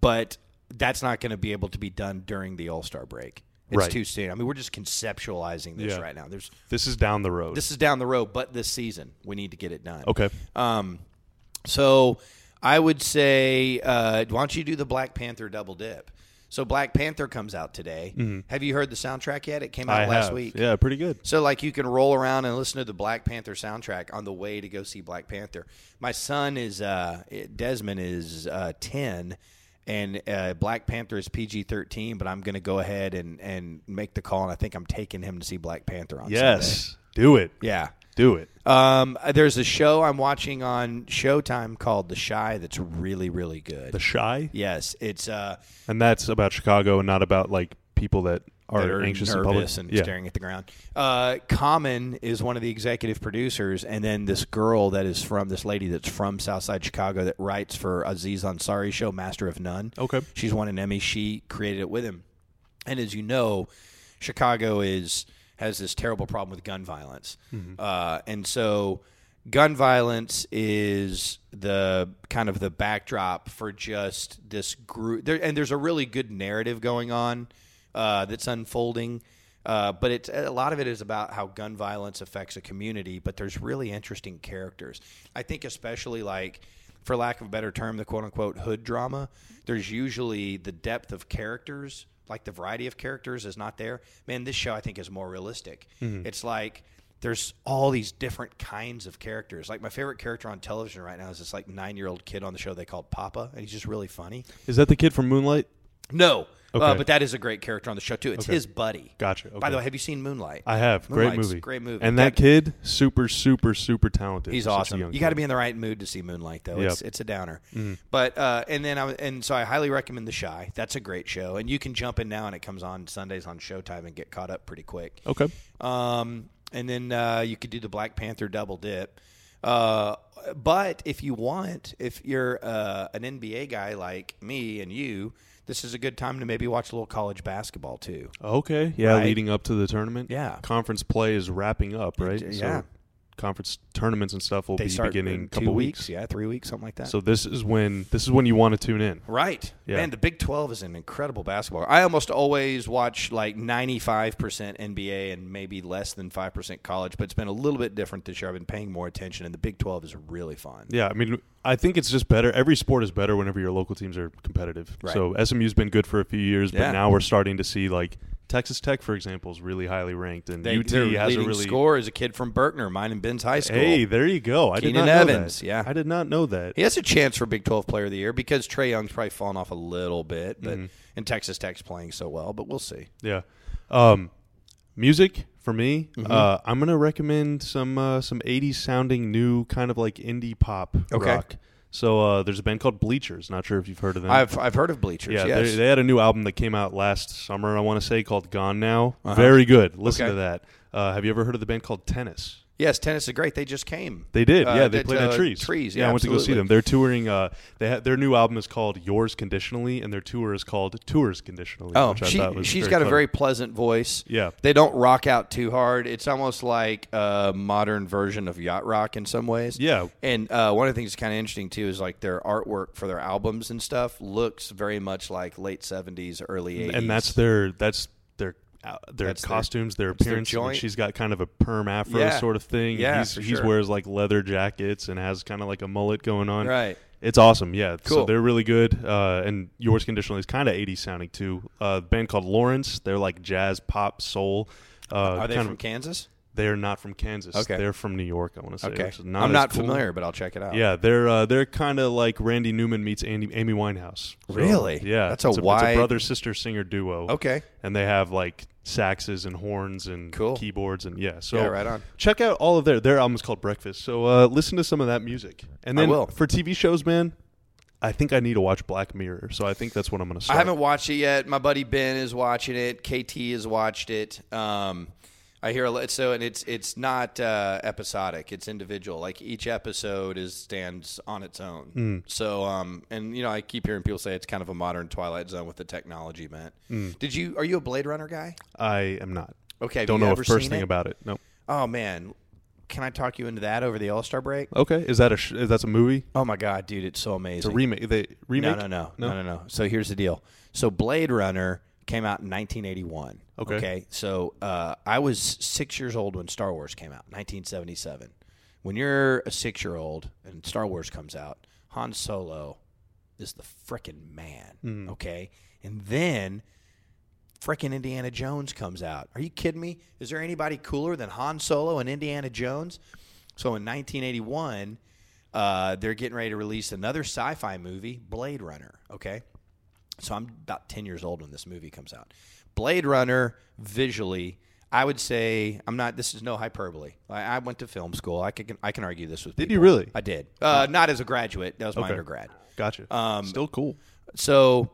but that's not going to be able to be done during the All Star break. It's Right. too soon. I mean, we're just conceptualizing this Yeah. right now. There's this is down the road. this is down the road, but this season we need to get it done. okay. Um, so I would say, uh, why don't you do the Black Panther double dip? So Black Panther comes out today. Have you heard the soundtrack yet? It came out Mm-hmm. I last have. week. Yeah, pretty good. So like you can roll around and listen to the Black Panther soundtrack on the way to go see Black Panther. My son is uh, Desmond is uh, ten, and uh, Black Panther is PG thirteen. But I'm going to go ahead and and make the call, and I think I'm taking him to see Black Panther on Sunday. Yes. Do it. Yeah. Do it. Um, there's a show I'm watching on Showtime called The Chi that's really really good. The Chi. yes, it's uh, And that's about Chicago and not about like people that are, that are anxious nervous in public. and yeah. staring at the ground. Uh, Common is one of the executive producers, and then this girl that is from this lady that's from Southside Chicago that writes for Aziz Ansari's show, Master of None. Okay. she's won an Emmy. She created it with him, and as you know, Chicago is has this terrible problem with gun violence, uh, and so gun violence is the kind of the backdrop for just this group. There, and there's a really good narrative going on uh, that's unfolding. Uh, but it's a lot of it is about how gun violence affects a community. But there's really interesting characters. I think especially like, for lack of a better term, the quote unquote hood drama. There's usually the depth of characters, like the variety of characters, is not there. Man, this show I think is more realistic. It's like there's all these different kinds of characters. Like my favorite character on television right now is this like nine year old kid on the show they called Papa, and he's just really funny. Is that the kid from Moonlight? No, uh, but that is a great character on the show too. It's Okay. his buddy. Gotcha. By the way, have you seen Moonlight? I have. Great movie. great movie. And Got- that kid, super, super, super talented. He's for such a awesome. You got to be in the right mood to see Moonlight, though. It's Yep. it's a downer. Mm-hmm. But uh, and then I and so I highly recommend The Chi. That's a great show, and you can jump in now, and it comes on Sundays on Showtime and get caught up pretty quick. Okay. Um, and then uh, you could do the Black Panther double dip. Uh, but if you want, if you're uh, an NBA guy like me and you, this is a good time to maybe watch a little college basketball too. Okay. Yeah, Right. leading up to the tournament. Yeah. Conference play is wrapping up, right? Yeah. So conference tournaments and stuff will They be beginning in a couple weeks, yeah, three weeks, something like that. So this is when this is when you want to tune in. Right. Yeah. Man, the Big 12 is an incredible basketball. I almost always watch like 95% NBA and maybe less than 5% college, but it's been a little bit different this year. I've been paying more attention, and the Big 12 is really fun. Yeah, I mean, I think it's just better. Every sport is better whenever your local teams are competitive. Right. So SMU's been good for a few years, but now we're starting to see like Texas Tech, for example, is really highly ranked, and They, UT has a really score is a kid from Berkner, mine and Ben's high school. Hey, there you go. I did Keenan not know Evans, that. yeah. I did not know that. He has a chance for Big 12 Player of the Year because Trae Young's probably fallen off a little bit, but Mm-hmm. and Texas Tech's playing so well, but we'll see. Yeah. Um, Music for me, Mm-hmm. uh, I'm gonna recommend some uh, some '80s sounding new kind of like indie pop Okay. rock. So uh, there's a band called Bleachers. Not sure if you've heard of them. I've I've heard of Bleachers. yeah, yes. they, they had a new album that came out last summer. I want to say called Gone Now. Very good. Listen Uh-huh. Okay. to that. Uh, have you ever heard of the band called Tennis? Yes, tennis is great. They just came. They did, Uh, yeah. They played uh, at Trees. Trees, yeah. yeah, I went to go see them. They're touring. Uh, they ha- their new album is called Yours Conditionally, and their tour is called Tours Conditionally. Oh, she thought was she's very got a very pleasant voice. Yeah. They don't rock out too hard. It's almost like a modern version of yacht rock in some ways. Yeah. And uh, one of the things that's kind of interesting too is like their artwork for their albums and stuff looks very much like late seventies, early eighties. and that's their that's their their That's costumes, their their appearance. joint. she's got kind of a perm afro Yeah. sort of thing. Yeah, he's, he's sure. wears like leather jackets and has kind of like a mullet going on. right. It's awesome. Yeah. So Cool. they're really good. Uh, and yours conditionally is kind of 80s sounding too. Uh, a band called Lawrence. They're like jazz, pop, soul. Uh, Are they from of- Kansas? They're not from Kansas. Okay. They're from New York. I want to say. Okay. not I'm not cool. familiar, but I'll check it out. Yeah, they're uh, they're kind of like Randy Newman meets Andy, Amy Winehouse. So, Really? Yeah, That's a it's wide- a brother sister singer duo. Okay. and they have like saxes and horns and Cool. keyboards and yeah. So Yeah, right on. check out all of their their albums called Breakfast. So uh, listen to some of that music, and then will. for TV shows, man. I think I need to watch Black Mirror, so I think that's what I'm going to I haven't watched it yet. My buddy Ben is watching it. KT has watched it. Um, I hear a lot- so, and it's it's not uh, episodic. It's individual. Like each episode is stands on its own. Hmm. So, um, and you know, I keep hearing people say it's kind of a modern Twilight Zone with the technology bent. Hmm. Did you? Are you a Blade Runner guy? I am not. Okay. Don't know a first thing it? about it. No. Oh man, can I talk you into that over the All Star break? Okay, is that a sh- is that's a movie? Oh my god, dude, it's so amazing. It's a remake. They remake? No, no, no, no, no, no. So here's the deal. So Blade Runner came out in 1981. Okay. So uh, I was six years old when Star Wars came out, 1977. When you're a six year old and Star Wars comes out, Han Solo is the frickin' man. Okay. And then frickin' Indiana Jones comes out. Are you kidding me? Is there anybody cooler than Han Solo and Indiana Jones? So in 1981, uh, they're getting ready to release another sci-fi movie, Blade Runner. Okay, so I'm about 10 years old when this movie comes out. Blade Runner visually, I would say I'm not. This is no hyperbole. I, I went to film school. I can I can argue this with. Did people. you really? I did. Uh, not as a graduate. That was my Okay. undergrad. Gotcha. Um, Still cool. So,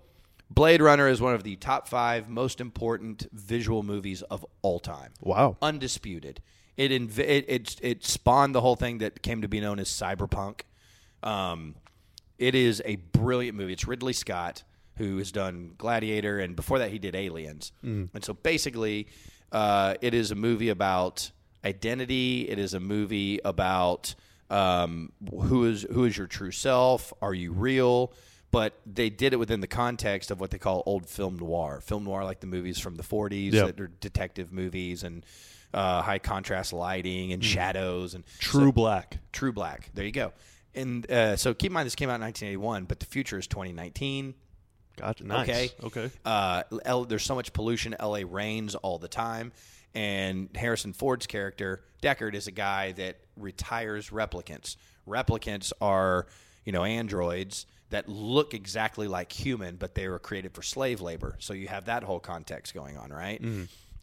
Blade Runner is one of the top five most important visual movies of all time. Wow. Undisputed. It, inv- it it it spawned the whole thing that came to be known as cyberpunk. Um, it is a brilliant movie. It's Ridley Scott who has done Gladiator, and before that he did Aliens. And so basically, uh, it is a movie about identity. It is a movie about um, who is who is your true self. Are you real? But they did it within the context of what they call old film noir. Film noir, like the movies from the 40s Yep. that are detective movies and uh, high contrast lighting and shadows and True Black. True Black. There you go. And uh, so keep in mind this came out in 1981, but the future is 2019. Gotcha. Nice. Okay. Okay. Uh, L- there's so much pollution. LA rains all the time. And Harrison Ford's character, Deckard, is a guy that retires replicants. Replicants are, you know, androids that look exactly like human, but they were created for slave labor. So you have that whole context going on, right?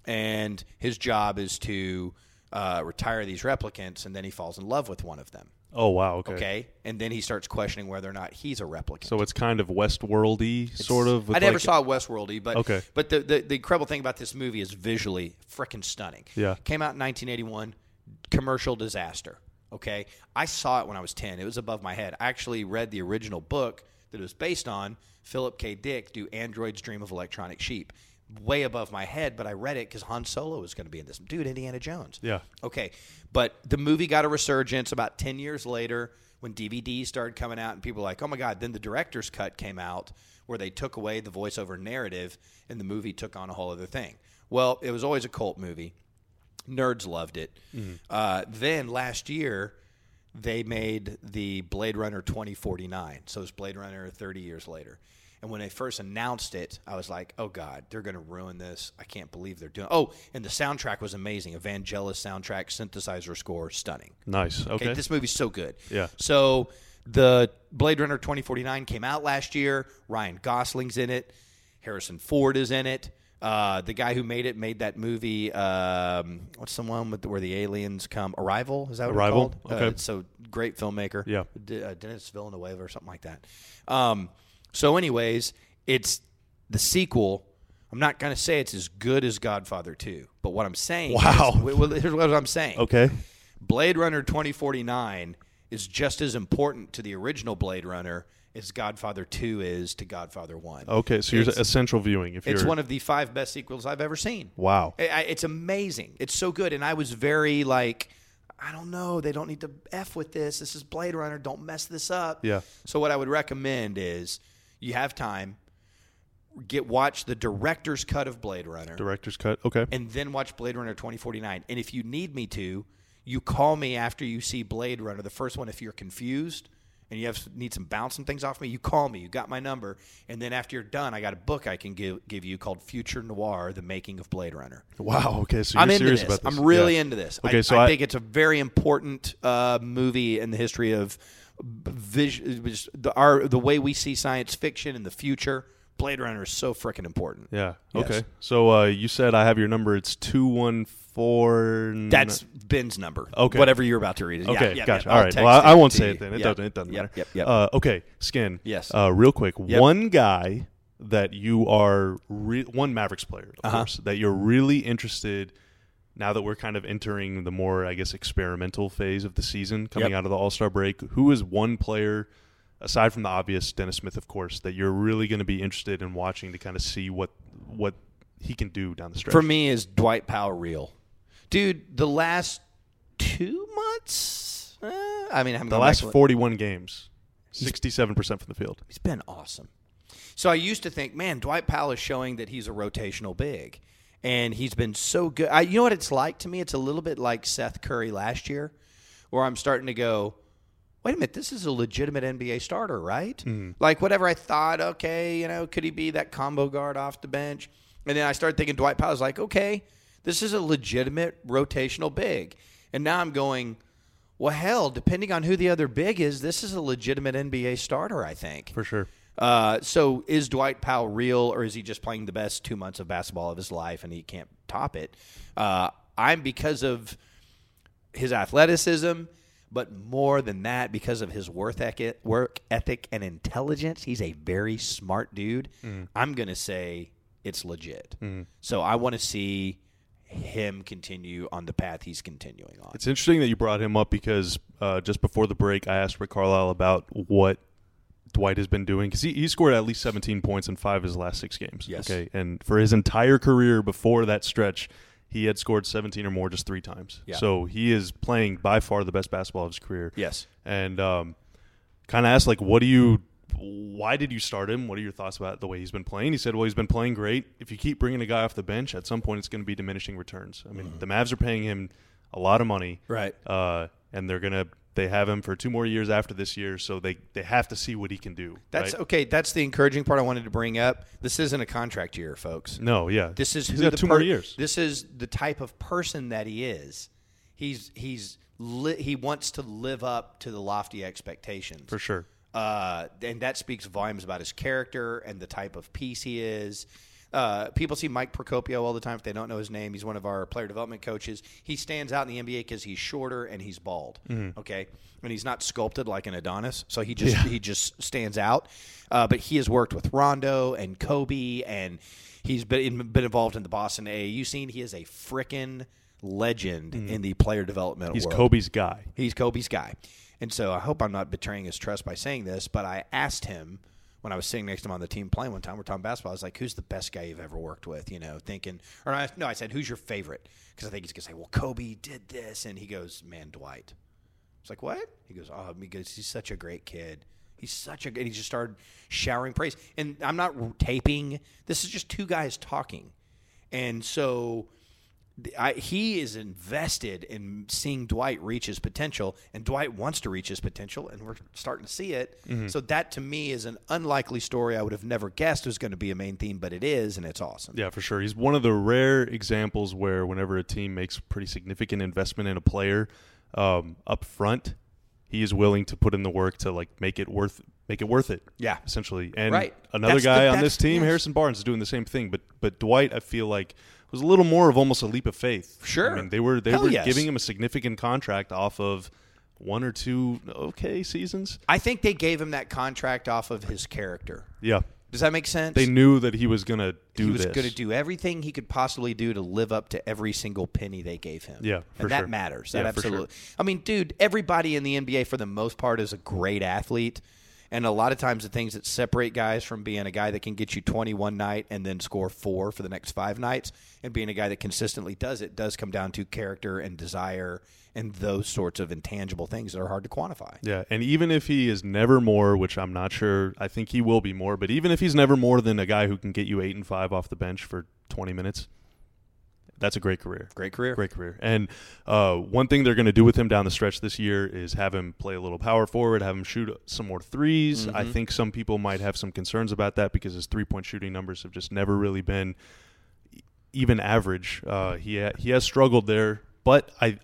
And his job is to uh, retire these replicants, and then he falls in love with one of them. Oh wow. Okay. Okay, and then he starts questioning whether or not he's a replicant. So it's kind of Westworldy, sort of. I never like- saw Westworldy, but Okay. But the, the the incredible thing about this movie is visually freaking stunning. Yeah. came out in 1981, commercial disaster. Okay, I saw it when I was 10. It was above my head. I actually read the original book that it was based on. Philip K. Dick do Androids Dream of Electronic Sheep. Way above my head, but I read it because Han Solo was going to be in this. Dude, Indiana Jones. Yeah. Okay, but the movie got a resurgence about 10 years later when DVDs started coming out, and people were like, oh my God. Then the director's cut came out where they took away the voiceover narrative, and the movie took on a whole other thing. Well, it was always a cult movie. Nerds loved it. Uh, then last year, they made the Blade Runner 2049. So it's Blade Runner 30 years later. And when they first announced it, I was like, "Oh God, they're going to ruin this! I can't believe they're doing." Oh, and the soundtrack was amazing. Evangelis soundtrack, synthesizer score, stunning. Nice. Okay. Okay, this movie's so good. Yeah. So the Blade Runner 2049 came out last year. Ryan Gosling's in it. Harrison Ford is in it. Uh, the guy who made it made that movie. Um, what's the one with the, where the aliens come? Arrival is that what Arrival? it's called? Okay. Uh, so great filmmaker. Yeah. D- uh, Denis Villeneuve or something like that. Um, so, anyways, it's the sequel. I'm not going to say it's as good as Godfather 2, but what I'm saying. Wow. Is, well, here's what I'm saying. Okay. Blade Runner 2049 is just as important to the original Blade Runner as Godfather 2 is to Godfather 1. Okay. So you're It's- essential viewing. If It's one of the five best sequels I've ever seen. wow. I- I- It's amazing. It's so good. And I was very like, I don't know. They don't need to F with this. This is Blade Runner. Don't mess this up. Yeah. So what I would recommend is you have time, get watch the director's cut of Blade Runner Director's cut. Okay. and then watch Blade Runner 2049. And if you need me to, you call me after you see Blade Runner, the first one, if you're confused and you have need some bouncing things off me, you call me. You got my number. And then after you're done, I got a book I can give, give you called Future Noir, The Making of Blade Runner. Wow. Okay. So you're I'm into this. about this. I'm really Yeah. into this. Okay, I, so I, I- think it's a very important uh, movie in the history of vision, the, our, the way we see science fiction in the future. Blade Runner is so freaking important. Yeah. Yes. Okay. So uh, you said I have your number. It's two one four. That's Ben's number. Okay. Whatever you're about to read. Yeah, Okay, yeah, gotcha. yeah. All right. Well, I, I won't say it then. It Yeah. doesn't. It doesn't Yep, matter. Yep. Yep. Uh, okay, Skin. Yes. Uh, real quick, Yep. one guy that you are re- one Mavericks player, of Uh-huh. course, that you're really interested. Now that we're kind of entering the more, I guess, experimental phase of the season, coming Yep. out of the All Star break, who is one player, aside from the obvious Dennis Smith, of course, that you're really going to be interested in watching to kind of see what what he can do down the stretch? For me, is Dwight Powell real? Dude, the last two months. Uh, I mean, I'm the last 41 games, 67 percent from the field. He's been awesome. So I used to think, man, Dwight Powell is showing that he's a rotational big, and he's been so good. I, you know what it's like to me? It's a little bit like Seth Curry last year, where I'm starting to go, wait a minute, this is a legitimate NBA starter, right? Hmm. Like whatever I thought, okay, you know, could he be that combo guard off the bench? And then I started thinking Dwight Powell's like, okay, this is a legitimate rotational big, and now I'm going. Well, hell, depending on who the other big is, this is a legitimate NBA starter, I think. For sure. Uh, so is Dwight Powell real, or is he just playing the best two months of basketball of his life and he can't top it? Uh, I'm because of his athleticism, but more than that, because of his work ethic, work ethic and intelligence. He's a very smart dude. I'm gonna say it's legit. So I want to see him continue on the path he's continuing on. It's interesting that you brought him up because uh, just before the break, I asked Rick Carlisle about what Dwight has been doing because he, he scored at least 17 points in five of his last six games. Yes. Okay. And for his entire career before that stretch, he had scored 17 or more just three times. Yeah. So he is playing by far the best basketball of his career. Yes. And um, kind of asked, like, what do you. Why did you start him? What are your thoughts about the way he's been playing? He said, "Well, he's been playing great. If you keep bringing a guy off the bench, at some point it's going to be diminishing returns. I mean, the Mavs are paying him a lot of money, Mm-hmm. Right. uh, and they're gonna they have him for two more years after this year, so they they have to see what he can do. That's right? okay. That's the encouraging part I wanted to bring up. This isn't a contract year, folks. no, yeah. This is he's who got the two per- more years. This is the type of person that he is. He's he's li- he wants to live up to the lofty expectations for sure. uh, and that speaks volumes about his character and the type of piece he is. Uh, people see Mike Procopio all the time if they don't know his name. He's one of our player development coaches. He stands out in the NBA because he's shorter and he's bald. Okay, and he's not sculpted like an Adonis, so he just he just stands out. Uh, but he has worked with Rondo and Kobe, and he's been been involved in the Boston AAU scene. He is a frickin' legend in the player development He's world. Kobe's guy. He's Kobe's guy. And so I hope I'm not betraying his trust by saying this, but I asked him when I was sitting next to him on the team playing one time, we're talking basketball. I was like, who's the best guy you've ever worked with? You know, thinking, or I, no, I said, who's your favorite? Because I think he's to say, well, Kobe did this. And he goes, man, Dwight. I was like, what? He goes, oh, goes, he's such a great kid. He's such a good. He just started showering praise. And I'm not taping. This is just two guys talking. And so I, he is invested in seeing Dwight reach his potential, and Dwight wants to reach his potential, and we're starting to see it. So that to me is an unlikely story. I would have never guessed was going to be a main theme, but it is, and it's awesome. Yeah, for sure. He's one of the rare examples where whenever a team makes pretty significant investment in a player um, up front, he is willing to put in the work to like make it worth make it worth it. Yeah. essentially. And Right. another That's the- guy on this team, yes. Harrison Barnes, is doing the same thing. But but Dwight, I feel like was a little more of almost a leap of faith. Sure. I mean, they were they Hell were yes. giving him a significant contract off of one or two okay seasons. I think they gave him that contract off of his character. Yeah, Does that make sense? they knew that he was gonna do he was going to do everything he could possibly do to live up to every single penny they gave him. Yeah, for and that sure. matters. That Yeah, for sure. absolutely. I mean, dude, everybody in the NBA for the most part is a great athlete. And a lot of times, the things that separate guys from being a guy that can get you 21 night and then score four for the next five nights, and being a guy that consistently does it, does come down to character and desire and those sorts of intangible things that are hard to quantify. Yeah, and even if he is never more, which I'm not sure, I think he will be more. But even if he's never more than a guy who can get you eight and five off the bench for 20 minutes, that's a great career. Great career. Great career. And uh, one thing they're going to do with him down the stretch this year is have him play a little power forward, have him shoot some more 3s I Mm-hmm. think some people might have some concerns about that because his three point shooting numbers have just never really been even average. Uh, he ha- he has struggled there, but I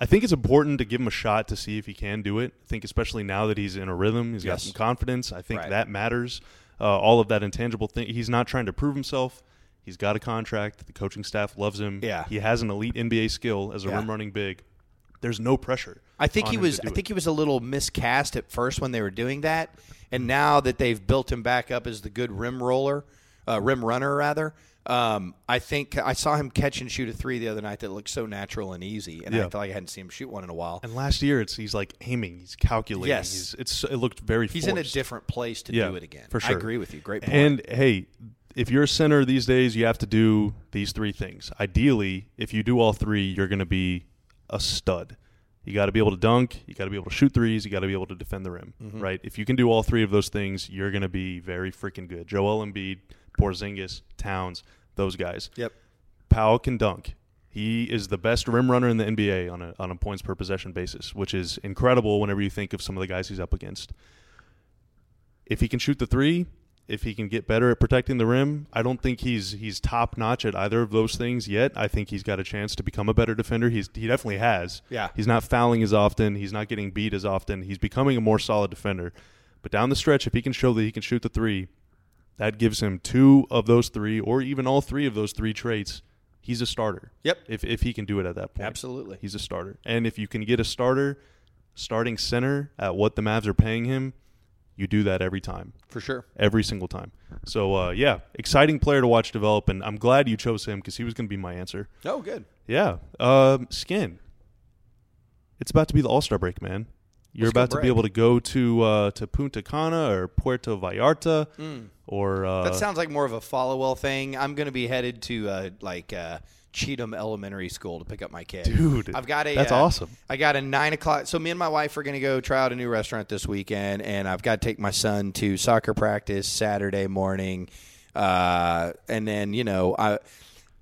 I think it's important to give him a shot to see if he can do it. I think especially now that he's in a rhythm, he's got some confidence. I think Right. that matters. Uh, all of that intangible thing. He's not trying to prove himself. He's got a contract. The coaching staff loves him. Yeah. He has an elite NBA skill as a Yeah. rim running big. There's no pressure. I think he was. I think it. he was a little miscast at first when they were doing that, and now that they've built him back up as the good rim roller, uh, rim runner rather. Um, I think I saw him catch and shoot a three the other night that looked so natural and easy, and I Yeah. felt like I hadn't seen him shoot one in a while. And last year, it's he's like aiming, he's calculating. Yes. He's, it's it looked very. He's in a different place to Yeah, do it again. for sure, I agree with you. Great point. And hey, if you're a center these days, you have to do these three things. Ideally, if you do all three, you're going to be a stud. You got to be able to dunk, you got to be able to shoot threes, you got to be able to defend the rim, Mm-hmm. right? If you can do all three of those things, you're going to be very freaking good. Joel Embiid, Porzingis, Towns, those guys. yep. Powell can dunk. He is the best rim runner in the NBA on a on a points per possession basis, which is incredible whenever you think of some of the guys he's up against. If he can shoot the three, if he can get better at protecting the rim, I don't think he's he's top notch at either of those things yet. I think he's got a chance to become a better defender. He's he definitely has. Yeah. He's not fouling as often. He's not getting beat as often. He's becoming a more solid defender. But down the stretch, if he can show that he can shoot the three, that gives him two of those three, or even all three of those three traits. He's a starter. Yep. If if he can do it at that point, Absolutely. he's a starter. And if you can get a starter, starting center at what the Mavs are paying him, you do that every time, For sure. every single time. So uh, yeah, exciting player to watch develop, and I'm glad you chose him because he was going to be my answer. Oh, good. Yeah, um, skin. It's about to be the All Star break, man. You're Let's about to break. be able to go to uh, to Punta Cana or Puerto Vallarta, or uh. That sounds like more of a follow-well thing. I'm going to be headed to uh, like uh, Cheatham Elementary School to pick up my kid. Dude, I've got a. that's uh, awesome. I got a nine o'clock. So me and my wife are going to go try out a new restaurant this weekend, and I've got to take my son to soccer practice Saturday morning, uh, and then you know I.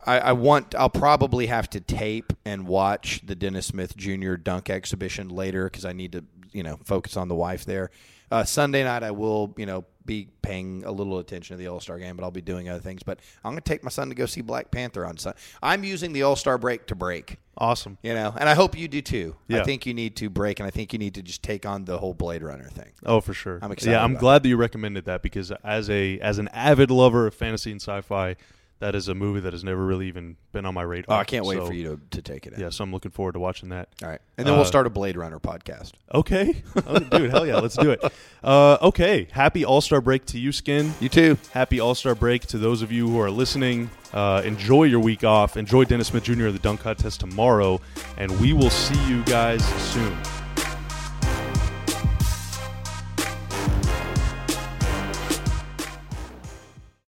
I, I want. I'll probably have to tape and watch the Dennis Smith Jr. dunk exhibition later because I need to, you know, focus on the wife there. Uh, Sunday night, I will, you know, be paying a little attention to the All Star game, but I'll be doing other things. But I'm going to take my son to go see Black Panther on Sunday. I'm using the All Star break to break. Awesome. You know, and I hope you do too. I think you need to break, and I think you need to just take on the whole Blade Runner thing. Oh, for sure. I'm excited Yeah, I'm glad that you recommended that because as a as an avid lover of fantasy and sci-fi, that is a movie that has never really even been on my radar. Oh, I can't wait So, for you to, to take it. In. Yeah, so I'm looking forward to watching that. All right, and then we'll Uh, start a Blade Runner podcast. Okay, oh, dude, hell yeah, let's do it. Uh, okay, happy All Star break to you, Skin. You too. Happy All Star break to those of you who are listening. Uh, enjoy your week off. Enjoy Dennis Smith Jr. the dunk contest tomorrow, and we will see you guys soon.